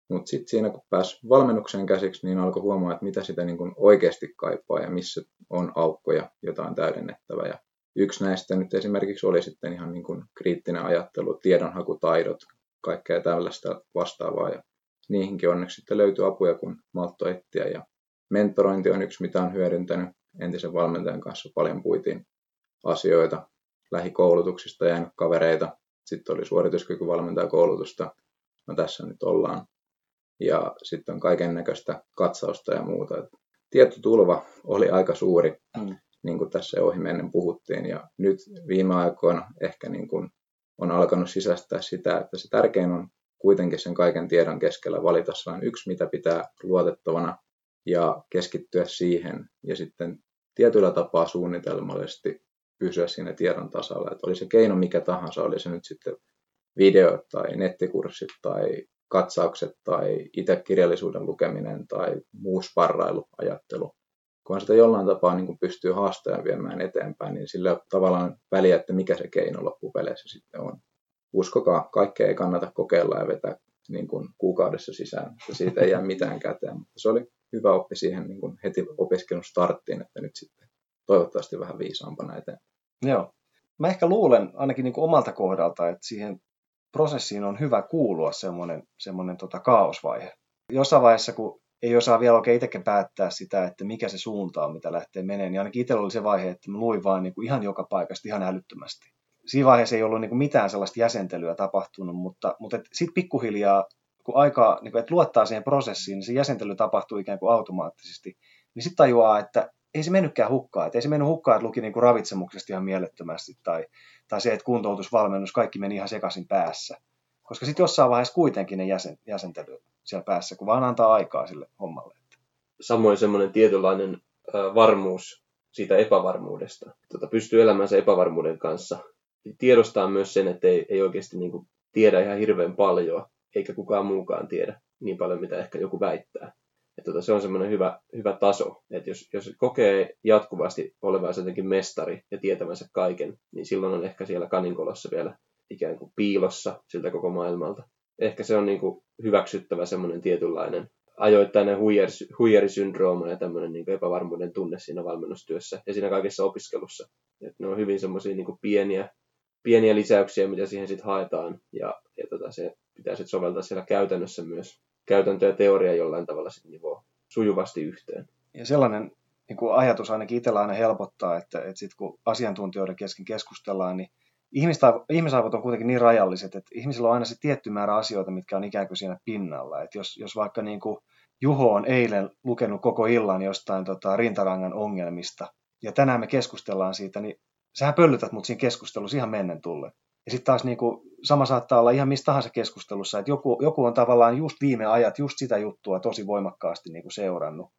Mutta sitten siinä, kun pääsi valmennukseen käsiksi, niin alkoi huomaa, että mitä sitä niin kun oikeasti kaipaa ja missä on aukkoja, jota on täydennettävä. Ja yksi näistä nyt esimerkiksi oli sitten ihan niin kun kriittinen ajattelu, tiedonhakutaidot, kaikkea tällaista vastaavaa. Ja niihinkin onneksi sitten löytyi apuja, kun maltto etsiä. Ja mentorointi on yksi, mitä on hyödyntänyt entisen valmentajan kanssa paljon puitiin asioita lähikoulutuksista jäänyt kavereita. Sitten oli suorituskykyvalmentajakoulutusta. No tässä nyt ollaan. Ja sitten on kaiken näköistä katsausta ja muuta. tietotulva oli aika suuri, mm. niin kuin tässä ohi mennen puhuttiin. Ja nyt viime aikoina ehkä niin kuin on alkanut sisäistää sitä, että se tärkein on kuitenkin sen kaiken tiedon keskellä valita sellainen yksi, mitä pitää luotettavana ja keskittyä siihen ja sitten tietyllä tapaa suunnitelmallisesti pysyä siinä tiedon tasalla. Että oli se keino mikä tahansa, oli se nyt sitten videot tai nettikurssit tai katsaukset tai itse kirjallisuuden lukeminen tai muu sparrailu, ajattelu. Kun sitä jollain tapaa niin pystyy haastajan viemään eteenpäin, niin sillä tavallaan väliä, että mikä se keino loppupeleissä sitten on. Uskokaa, kaikkea ei kannata kokeilla ja vetää niin kuin kuukaudessa sisään, että siitä ei jää mitään käteen. Mutta se oli hyvä oppi siihen niin kuin heti opiskelun starttiin, että nyt sitten toivottavasti vähän viisaampana eteen. Joo. Mä ehkä luulen ainakin niin kuin omalta kohdalta, että siihen prosessiin on hyvä kuulua semmoinen, semmoinen tota kaosvaihe. Jossain vaiheessa, kun ei osaa vielä oikein itsekin päättää sitä, että mikä se suunta on, mitä lähtee menemään, niin ainakin itsellä oli se vaihe, että mä luin vaan niin kuin ihan joka paikasta ihan älyttömästi. Siinä vaiheessa ei ollut niin kuin mitään sellaista jäsentelyä tapahtunut, mutta, mutta sitten pikkuhiljaa, kun aikaa, niin kuin, että luottaa siihen prosessiin, niin se jäsentely tapahtuu ikään kuin automaattisesti, niin sitten tajuaa, että ei se mennytkään hukkaan. Että ei se mennyt hukkaan, että luki niin kuin ravitsemuksesta ihan mielettömästi tai, tai se, että kuntoutusvalmennus, kaikki meni ihan sekaisin päässä. Koska sitten jossain vaiheessa kuitenkin ne jäsen, jäsentely siellä päässä, kun vaan antaa aikaa sille hommalle. Samoin semmoinen tietynlainen varmuus siitä epävarmuudesta. Tota, pystyy elämään sen epävarmuuden kanssa. Tiedostaa myös sen, että ei, ei oikeasti niin kuin tiedä ihan hirveän paljon, eikä kukaan muukaan tiedä niin paljon, mitä ehkä joku väittää. Et tota, se on semmoinen hyvä, hyvä taso, että jos, jos kokee jatkuvasti olevansa jotenkin mestari ja tietävänsä kaiken, niin silloin on ehkä siellä kaninkolossa vielä ikään kuin piilossa siltä koko maailmalta. Ehkä se on niin kuin hyväksyttävä semmoinen tietynlainen ajoittainen huijers, huijerisyndrooma ja tämmöinen niin epävarmuuden tunne siinä valmennustyössä ja siinä kaikessa opiskelussa. Et ne on hyvin semmoisia niin pieniä, pieniä lisäyksiä, mitä siihen sitten haetaan ja, ja tota, se pitää sitten soveltaa siellä käytännössä myös käytäntö ja teoria jollain tavalla sitten nivoo sujuvasti yhteen. Ja sellainen niin kuin ajatus ainakin itsellä aina helpottaa, että, että sit kun asiantuntijoiden kesken keskustellaan, niin ihmisaivot on kuitenkin niin rajalliset, että ihmisillä on aina se tietty määrä asioita, mitkä on ikään kuin siinä pinnalla. Että jos, jos vaikka niin kuin Juho on eilen lukenut koko illan jostain tota, rintarangan ongelmista, ja tänään me keskustellaan siitä, niin sähän pöllytät mut siinä keskustelussa ihan mennen tulle. Ja sitten taas niin kuin, sama saattaa olla ihan missä tahansa keskustelussa, että joku, joku on tavallaan just viime ajat just sitä juttua tosi voimakkaasti niin kuin seurannut.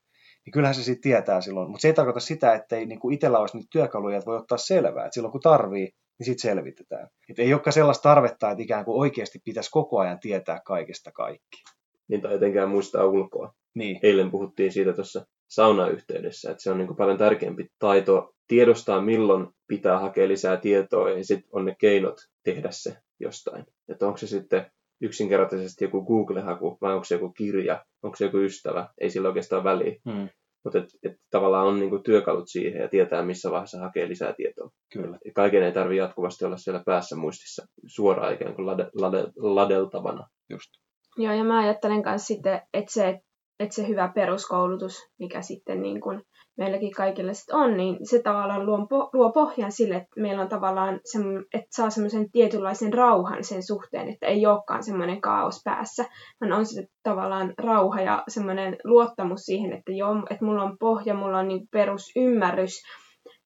Niin kyllähän se sitten tietää silloin, mutta se ei tarkoita sitä, että ei niin kuin itsellä olisi niitä työkaluja, että voi ottaa selvää. Että silloin kun tarvii, niin sitten selvitetään. Et ei olekaan sellaista tarvetta, että ikään kuin oikeasti pitäisi koko ajan tietää kaikesta kaikki. Niin tai etenkään muistaa ulkoa. Niin. Eilen puhuttiin siitä tuossa saunayhteydessä, että se on niin kuin paljon tärkeämpi taito tiedostaa, milloin pitää hakea lisää tietoa ja sitten on ne keinot tehdä se jostain. Että onko se sitten yksinkertaisesti joku Google-haku vai onko se joku kirja, onko se joku ystävä, ei sillä oikeastaan väliä. Hmm. Mutta et, et tavallaan on niinku työkalut siihen ja tietää, missä vaiheessa hakee lisää tietoa. Kyllä. Ja kaiken ei tarvitse jatkuvasti olla siellä päässä muistissa suoraan ikään kuin lade, lade, ladeltavana. Just. Joo, ja mä ajattelen myös sitten, että se, että se hyvä peruskoulutus, mikä sitten niin kuin meilläkin kaikille sit on, niin se tavallaan luo, luo pohjan sille, että meillä on tavallaan, se, että saa semmoisen tietynlaisen rauhan sen suhteen, että ei olekaan semmoinen kaos päässä, vaan on se tavallaan rauha ja semmoinen luottamus siihen, että joo, että mulla on pohja, mulla on niin perusymmärrys,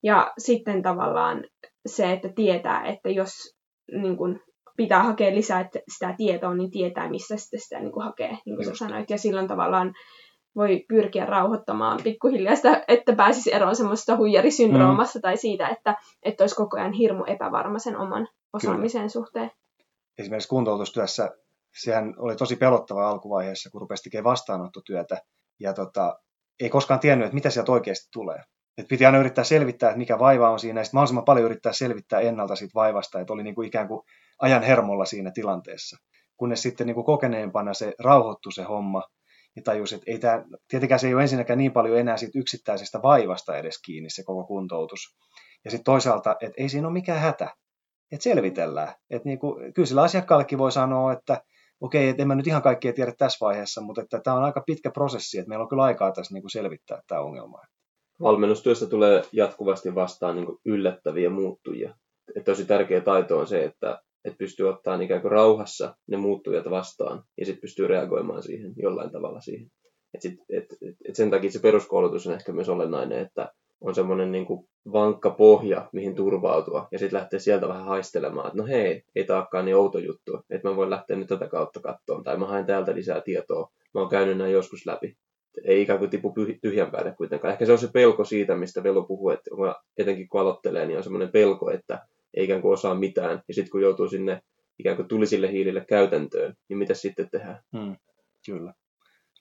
ja sitten tavallaan se, että tietää, että jos niin kuin, pitää hakea lisää sitä tietoa, niin tietää, missä sitä, sitä niin kuin hakee, niin kuin sä sanoit. Ja silloin tavallaan voi pyrkiä rauhoittamaan pikkuhiljaa sitä, että pääsisi eroon semmoista huijarisyndroomasta mm. tai siitä, että, että olisi koko ajan hirmu epävarma sen oman osaamisen Kyllä. suhteen. Esimerkiksi kuntoutustyössä sehän oli tosi pelottava alkuvaiheessa, kun rupesi tekemään vastaanottotyötä ja tota, ei koskaan tiennyt, että mitä sieltä oikeasti tulee. Et piti aina yrittää selvittää, että mikä vaiva on siinä, ja sitten mahdollisimman paljon yrittää selvittää ennalta siitä vaivasta, että oli niin kuin ikään kuin ajan hermolla siinä tilanteessa. Kunnes sitten niin kuin kokeneempana se rauhoittui se homma, ja tajusi, että ei tämä, tietenkään se ei ole ensinnäkään niin paljon enää siitä yksittäisestä vaivasta edes kiinni se koko kuntoutus. Ja sitten toisaalta, että ei siinä ole mikään hätä, että selvitellään. Että niin kuin, kyllä sillä asiakkaallekin voi sanoa, että okei, että en mä nyt ihan kaikkea tiedä tässä vaiheessa, mutta että tämä on aika pitkä prosessi, että meillä on kyllä aikaa tässä niin kuin selvittää tämä ongelma. Valmennustyössä tulee jatkuvasti vastaan niin kuin yllättäviä muuttujia. Et tosi tärkeä taito on se, että että pystyy ottaa ikään kuin rauhassa ne muuttujat vastaan ja sitten pystyy reagoimaan siihen jollain tavalla siihen. Et sit, et, et, et sen takia se peruskoulutus on ehkä myös olennainen, että on semmoinen niin vankka pohja, mihin turvautua, ja sitten lähtee sieltä vähän haistelemaan, että no hei, ei taakkaan niin outo juttu, että mä voin lähteä nyt tätä kautta kattoon, tai mä haen täältä lisää tietoa, mä oon käynyt näin joskus läpi. Ei ikään kuin tipu tyhjän päälle kuitenkaan. Ehkä se on se pelko siitä, mistä Velo puhuu, että etenkin kun aloittelee, niin on semmoinen pelko, että ei ikään kuin osaa mitään. Ja sitten kun joutuu sinne ikään kuin tulisille hiilille käytäntöön, niin mitä sitten tehdään? Hmm, kyllä.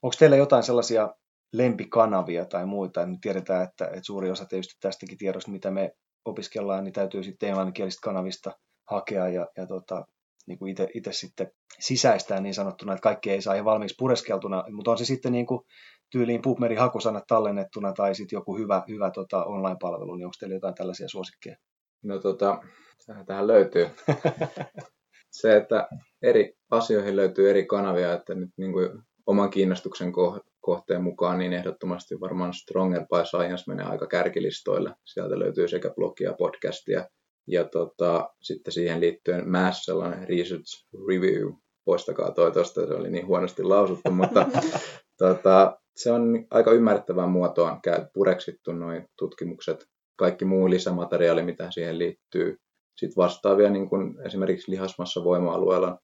Onko teillä jotain sellaisia lempikanavia tai muita, niin tiedetään, että, että suuri osa tietysti tästäkin tiedosta, mitä me opiskellaan, niin täytyy sitten englanninkielisistä kanavista hakea ja, ja tota, niin kuin itse sitten sisäistää niin sanottuna, että kaikki ei saa ihan valmiiksi pureskeltuna, mutta on se sitten niin kuin tyyliin PubMedin hakusanat tallennettuna tai sitten joku hyvä, hyvä tota online-palvelu, niin onko teillä jotain tällaisia suosikkeja? No tota, tähän löytyy. [laughs] se, että eri asioihin löytyy eri kanavia, että nyt niin kuin oman kiinnostuksen kohteen mukaan, niin ehdottomasti varmaan Stronger by Science menee aika kärkilistoille. Sieltä löytyy sekä blogia, podcastia, ja tota, sitten siihen liittyen Mass sellainen research review, poistakaa toi tosta, se oli niin huonosti lausuttu, mutta [laughs] tota, se on aika ymmärrettävään muotoon käy pureksittu noin tutkimukset, kaikki muu lisämateriaali, mitä siihen liittyy. Sitten vastaavia niin kuin esimerkiksi lihasmassa voima-alueella,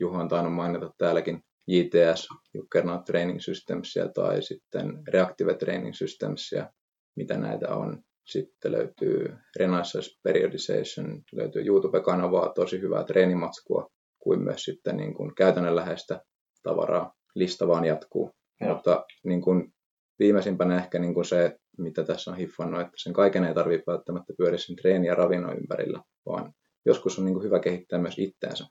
Juho on tainnut mainita täälläkin, JTS, Juggernaut Training Systemsia tai sitten Reactive Training Systemsia, mitä näitä on. Sitten löytyy Renaissance Periodization, löytyy YouTube-kanavaa, tosi hyvää treenimatskua, kuin myös sitten niin kuin käytännönläheistä tavaraa. Lista vaan jatkuu. Joo. Mutta niin kuin viimeisimpänä ehkä niin kuin se, mitä tässä on hiffannut, että sen kaiken ei tarvitse välttämättä pyöriä sen treeni- ja ravinnon ympärillä, vaan joskus on niin kuin hyvä kehittää myös itteensä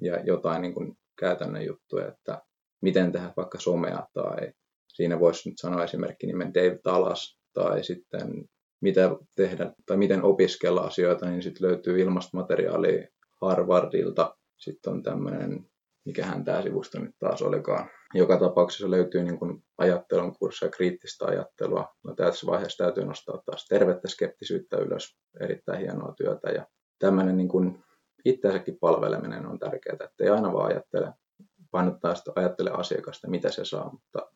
ja jotain niin kuin käytännön juttuja, että miten tehdä vaikka somea tai siinä voisi nyt sanoa esimerkki nimen Dave Talas tai sitten mitä tehdä tai miten opiskella asioita, niin sitten löytyy ilmastomateriaalia Harvardilta. Sitten on tämmöinen, mikähän tämä sivusto nyt taas olikaan. Joka tapauksessa löytyy niin kuin ajattelun kursseja, kriittistä ajattelua. No tässä vaiheessa täytyy nostaa taas tervettä skeptisyyttä ylös. Erittäin hienoa työtä. Ja tämmöinen niin kuin itseensäkin palveleminen on tärkeää, että ei aina vaan ajattele, painottaa sitä ajattele asiakasta, mitä se saa, mutta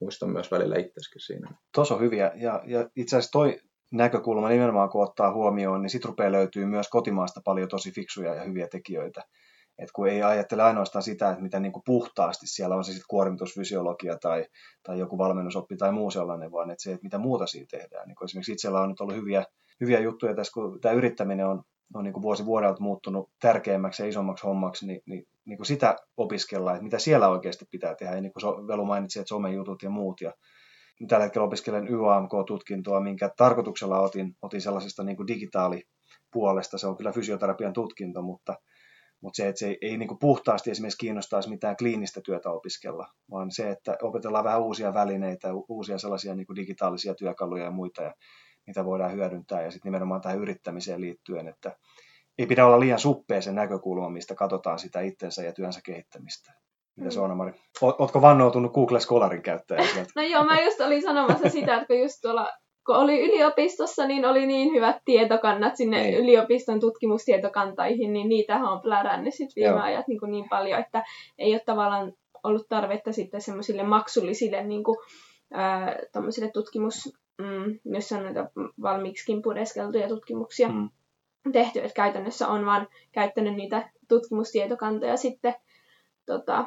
muista myös välillä itseskin siinä. Tuossa on hyviä, ja, ja itse asiassa toi näkökulma nimenomaan kun ottaa huomioon, niin sitten rupeaa löytyy myös kotimaasta paljon tosi fiksuja ja hyviä tekijöitä. Et kun ei ajattele ainoastaan sitä, että mitä niin kuin puhtaasti siellä on se sitten kuormitusfysiologia tai, tai joku valmennusoppi tai muu sellainen, vaan että se, että mitä muuta siinä tehdään. Niin esimerkiksi itsellä on nyt ollut hyviä, hyviä juttuja tässä, kun tämä yrittäminen on, on niin kuin vuosi vuodelta muuttunut tärkeämmäksi ja isommaksi hommaksi, niin, niin, niin kuin sitä opiskellaan, että mitä siellä oikeasti pitää tehdä. Ja niin kuin Velu mainitsi, että somejutut ja muut. Ja tällä hetkellä opiskelen YAMK-tutkintoa, minkä tarkoituksella otin, otin sellaisesta niin kuin digitaalipuolesta. Se on kyllä fysioterapian tutkinto, mutta, mutta se, että se ei, ei niin puhtaasti esimerkiksi kiinnostaisi mitään kliinistä työtä opiskella, vaan se, että opetellaan vähän uusia välineitä, uusia sellaisia niin digitaalisia työkaluja ja muita, ja mitä voidaan hyödyntää, ja sitten nimenomaan tähän yrittämiseen liittyen, että ei pidä olla liian suppea se näkökulma, mistä katsotaan sitä itsensä ja työnsä kehittämistä. Mitä se mm. on, Mari? Ootko vannoutunut Google Scholarin käyttäjä? no joo, mä just olin sanomassa sitä, että kun just tuolla kun oli yliopistossa, niin oli niin hyvät tietokannat sinne. Niin. yliopiston tutkimustietokantaihin, niin niitä on plärännyt sit viime Joo. ajat niin, kuin niin paljon, että ei ole tavallaan ollut tarvetta sitten semmoisille maksullisille niin kuin, ää, tutkimus, mm, jossa on näitä valmiiksikin pureskeltuja tutkimuksia mm. tehty, että käytännössä on vaan käyttänyt niitä tutkimustietokantoja sitten tota,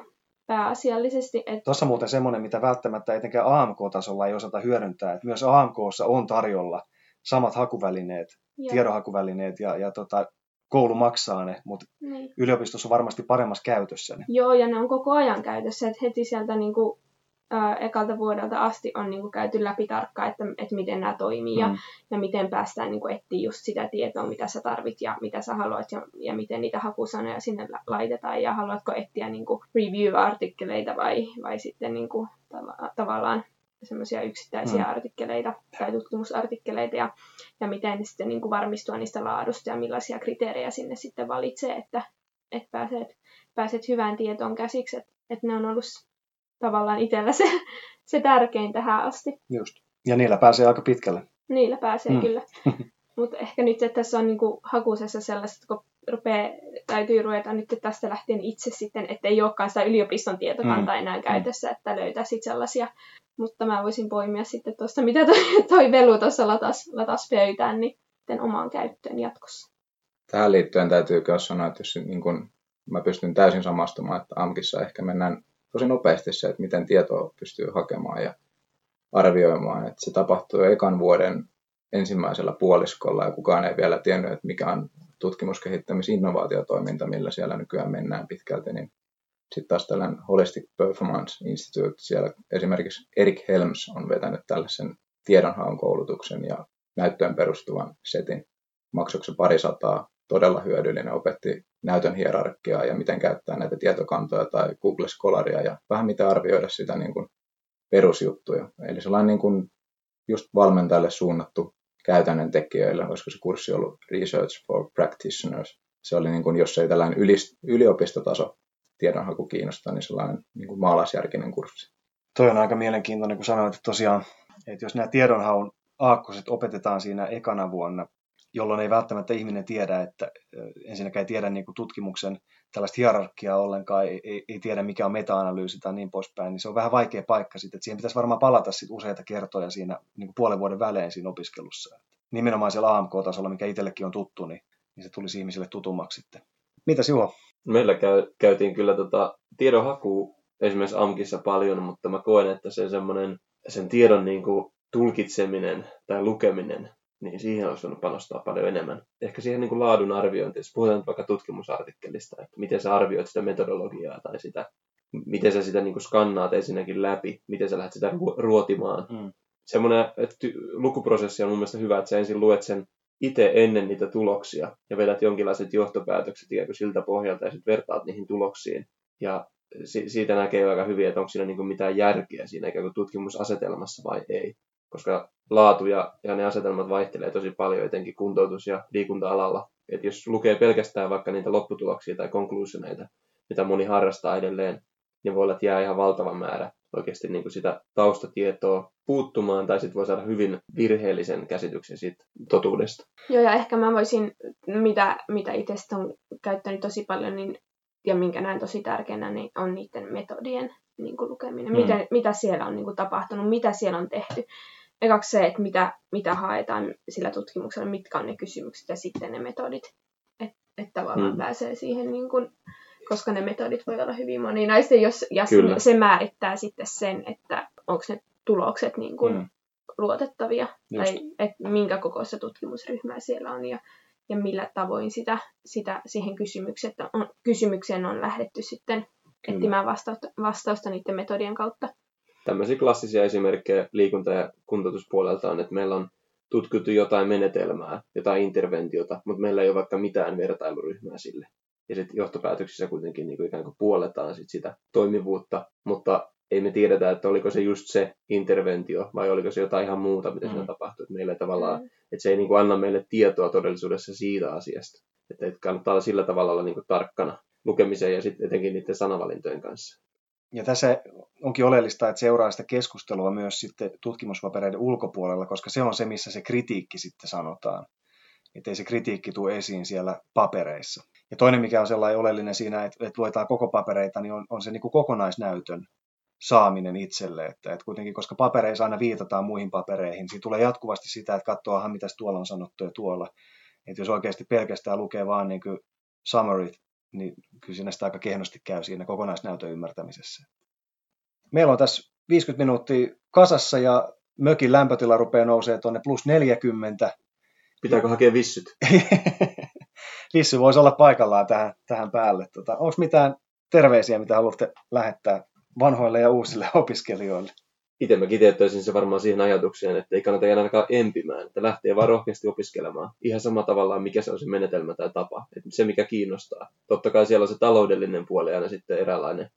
pääasiallisesti. Että... Tuossa muuten semmoinen, mitä välttämättä etenkään AMK-tasolla ei osata hyödyntää, että myös AMKssa on tarjolla samat hakuvälineet, Joo. tiedonhakuvälineet ja, ja tota, koulu maksaa ne, mutta niin. yliopistossa on varmasti paremmassa käytössä ne. Joo, ja ne on koko ajan käytössä, että heti sieltä niin kuin ää, ekalta vuodelta asti on niin kuin käyty läpi tarkkaan, että, että miten nämä toimii mm. ja, ja miten päästään niin kuin etsiä just sitä tietoa, mitä sä tarvit ja mitä sä haluat ja, ja miten niitä hakusanoja sinne laitetaan ja haluatko etsiä niin kuin review-artikkeleita vai, vai sitten niin kuin tav- tavallaan semmoisia yksittäisiä mm. artikkeleita tai tutkimusartikkeleita ja, ja miten sitten niin kuin varmistua niistä laadusta ja millaisia kriteerejä sinne sitten valitsee, että, että pääset, pääset hyvään tietoon käsiksi, että, että ne on ollut tavallaan itsellä se, [laughs] se tärkein tähän asti. Just. Ja niillä pääsee aika pitkälle. Niillä pääsee mm. kyllä. [laughs] Mutta ehkä nyt että tässä on niinku hakusessa sellaiset, kun rupeaa, täytyy ruveta nyt tästä lähtien itse sitten, ettei olekaan sitä yliopiston tietokantaa mm. enää mm. käytössä, että löytää sitten sellaisia. Mutta mä voisin poimia sitten tuosta, mitä toi, [laughs] toi Velu tuossa latas, latas pöytään, niin omaan käyttöön jatkossa. Tähän liittyen täytyy myös sanoa, että jos niin kun mä pystyn täysin samastumaan, että AMKissa ehkä mennään tosi nopeasti se, että miten tietoa pystyy hakemaan ja arvioimaan. Että se tapahtuu jo ekan vuoden ensimmäisellä puoliskolla ja kukaan ei vielä tiennyt, että mikä on tutkimuskehittämis-innovaatiotoiminta, millä siellä nykyään mennään pitkälti, niin sitten taas tällainen Holistic Performance Institute, siellä esimerkiksi Erik Helms on vetänyt tällaisen tiedonhaun koulutuksen ja näyttöön perustuvan setin. Maksuksi pari sataa, todella hyödyllinen, opetti näytön hierarkiaa ja miten käyttää näitä tietokantoja tai Google Scholaria ja vähän mitä arvioida sitä niin kuin perusjuttuja. Eli sellainen niin kuin just valmentajalle suunnattu käytännön tekijöille, olisiko se kurssi ollut Research for Practitioners. Se oli, niin kuin, jos ei tällainen yliopistotaso tiedonhaku kiinnostaa, niin sellainen niin kuin maalaisjärkinen kurssi. Toi on aika mielenkiintoinen, kun sanoit, että tosiaan, että jos nämä tiedonhaun aakkoset opetetaan siinä ekana vuonna, jolloin ei välttämättä ihminen tiedä, että ensinnäkään ei tiedä niin kuin tutkimuksen tällaista hierarkiaa ollenkaan, ei, ei, ei tiedä mikä on meta-analyysi tai niin poispäin, niin se on vähän vaikea paikka sitten, että siihen pitäisi varmaan palata sitten useita kertoja siinä niin kuin puolen vuoden välein siinä opiskelussa. Nimenomaan siellä AMK-tasolla, mikä itsellekin on tuttu, niin, niin se tulisi ihmisille tutummaksi sitten. Mitä Juho? Meillä käy, käytiin kyllä tota tiedonhaku esimerkiksi AMKissa paljon, mutta mä koen, että se semmoinen sen tiedon niin kuin tulkitseminen tai lukeminen niin siihen olisi voinut panostaa paljon enemmän. Ehkä siihen niin kuin laadun arviointiin, jos puhutaan vaikka tutkimusartikkelista, että miten sä arvioit sitä metodologiaa tai sitä, miten sä sitä niin kuin skannaat ensinnäkin läpi, miten sä lähdet sitä ruotimaan. Mm. Semmoinen että lukuprosessi on mun mielestä hyvä, että sä ensin luet sen itse ennen niitä tuloksia ja vedät jonkinlaiset johtopäätökset ikään kuin siltä pohjalta ja sitten vertaat niihin tuloksiin. Ja siitä näkee aika hyvin, että onko siinä niin kuin mitään järkeä siinä ikään kuin tutkimusasetelmassa vai ei koska laatu ja, ja ne asetelmat vaihtelee tosi paljon, etenkin kuntoutus- ja liikunta-alalla. Et jos lukee pelkästään vaikka niitä lopputuloksia tai konklusioneita, mitä moni harrastaa edelleen, niin voi olla, että jää ihan valtava määrä oikeasti niin kuin sitä taustatietoa puuttumaan, tai sitten voi saada hyvin virheellisen käsityksen siitä totuudesta. Joo, ja ehkä mä voisin, mitä, mitä itse on käyttänyt tosi paljon, niin, ja minkä näen tosi tärkeänä, niin on niiden metodien niin kuin lukeminen. Mm. Mitä, mitä siellä on niin kuin tapahtunut, mitä siellä on tehty ekaksi se, että mitä, mitä haetaan sillä tutkimuksella, mitkä on ne kysymykset ja sitten ne metodit. Että et tavallaan mm. pääsee siihen, niin kun, koska ne metodit voi olla hyvin moninaisia, jos, ja Kyllä. se määrittää sitten sen, että onko ne tulokset niin kun, mm. luotettavia, Just. tai että minkä kokoista tutkimusryhmää siellä on, ja, ja millä tavoin sitä, sitä siihen kysymykseen on, kysymykseen on lähdetty sitten Kyllä. etsimään vastausta, vastausta niiden metodien kautta tämmöisiä klassisia esimerkkejä liikunta- ja kuntoutuspuolelta on, että meillä on tutkittu jotain menetelmää, jotain interventiota, mutta meillä ei ole vaikka mitään vertailuryhmää sille. Ja sitten johtopäätöksissä kuitenkin niin kuin ikään kuin puoletaan sit sitä toimivuutta, mutta ei me tiedetä, että oliko se just se interventio vai oliko se jotain ihan muuta, mitä mm. siinä tapahtui. Että meillä tavallaan, mm. että se ei niin kuin anna meille tietoa todellisuudessa siitä asiasta. Että kannattaa olla sillä tavalla olla niin kuin tarkkana lukemiseen ja sitten etenkin niiden sanavalintojen kanssa. Ja tässä onkin oleellista, että seuraa sitä keskustelua myös sitten tutkimuspapereiden ulkopuolella, koska se on se, missä se kritiikki sitten sanotaan. Että ei se kritiikki tule esiin siellä papereissa. Ja toinen, mikä on sellainen oleellinen siinä, että, että luetaan koko papereita, niin on, on se niin kuin kokonaisnäytön saaminen itselle. Että, että kuitenkin, koska papereissa aina viitataan muihin papereihin, siinä tulee jatkuvasti sitä, että katsoahan, mitä tuolla on sanottu ja tuolla. Että jos oikeasti pelkästään lukee vaan niin kuin summaryt niin kyllä siinä sitä aika kehnosti käy siinä kokonaisnäytön ymmärtämisessä. Meillä on tässä 50 minuuttia kasassa ja mökin lämpötila rupeaa nousee tuonne plus 40. Pitääkö hakea vissyt? [laughs] Vissy voisi olla paikallaan tähän, tähän päälle. Tota, Onko mitään terveisiä, mitä haluatte lähettää vanhoille ja uusille opiskelijoille? Itse mä kiteyttäisin se varmaan siihen ajatukseen, että ei kannata jäädä ainakaan empimään, että lähtee vaan rohkeasti opiskelemaan. Ihan sama tavallaan, mikä se on se menetelmä tai tapa, että se mikä kiinnostaa. Totta kai siellä on se taloudellinen puoli aina sitten eräänlainen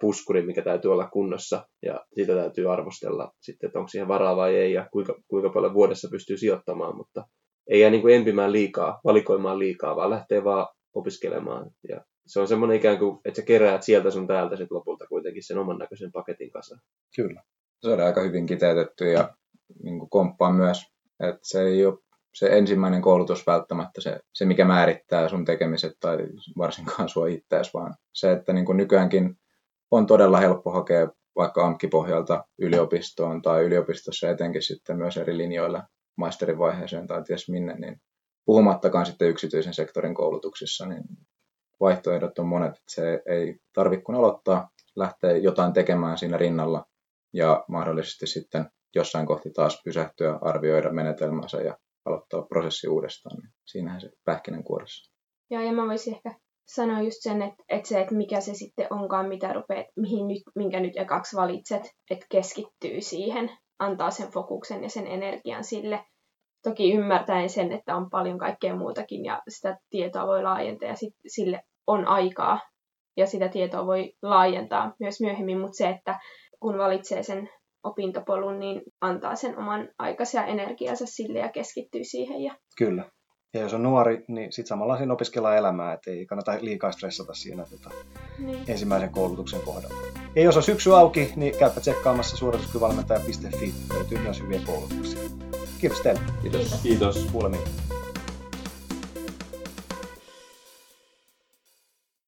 puskuri, mikä täytyy olla kunnossa, ja sitä täytyy arvostella sitten, että onko siihen varaa vai ei, ja kuinka, kuinka paljon vuodessa pystyy sijoittamaan, mutta ei jää niin kuin empimään liikaa, valikoimaan liikaa, vaan lähtee vaan opiskelemaan. Ja se on semmoinen ikään kuin, että sä keräät sieltä sun täältä sitten lopulta kuitenkin sen oman näköisen paketin kanssa. Kyllä se on aika hyvin kiteytetty ja niin kuin komppaan myös, että se ei ole se ensimmäinen koulutus välttämättä se, se, mikä määrittää sun tekemiset tai varsinkaan sua itseäsi, vaan se, että niin kuin nykyäänkin on todella helppo hakea vaikka AMKI-pohjalta yliopistoon tai yliopistossa etenkin sitten myös eri linjoilla maisterin vaiheeseen tai ties minne, niin puhumattakaan sitten yksityisen sektorin koulutuksissa, niin vaihtoehdot on monet. Se ei tarvitse kun aloittaa, lähteä jotain tekemään siinä rinnalla ja mahdollisesti sitten jossain kohti taas pysähtyä, arvioida menetelmänsä ja aloittaa prosessi uudestaan, niin siinähän se pähkinänkuoressa. Joo, ja mä voisin ehkä sanoa just sen, että, että se, että mikä se sitten onkaan, mitä rupeat, mihin nyt, minkä nyt ekaksi valitset, että keskittyy siihen, antaa sen fokuksen ja sen energian sille. Toki ymmärtäen sen, että on paljon kaikkea muutakin ja sitä tietoa voi laajentaa ja sit, sille on aikaa ja sitä tietoa voi laajentaa myös myöhemmin, mutta se, että kun valitsee sen opintopolun, niin antaa sen oman aikansa ja energiansa sille ja keskittyy siihen. Ja... Kyllä. Ja jos on nuori, niin sitten samalla siinä opiskellaan elämää, että ei kannata liikaa stressata siinä tota, niin. ensimmäisen koulutuksen kohdalla. Ja jos on syksy auki, niin käypä tsekkaamassa suorituskyvalmentaja.fi. Löytyy myös hyviä koulutuksia. Kiitos teille. Kiitos. Kiitos. Kuulemiin.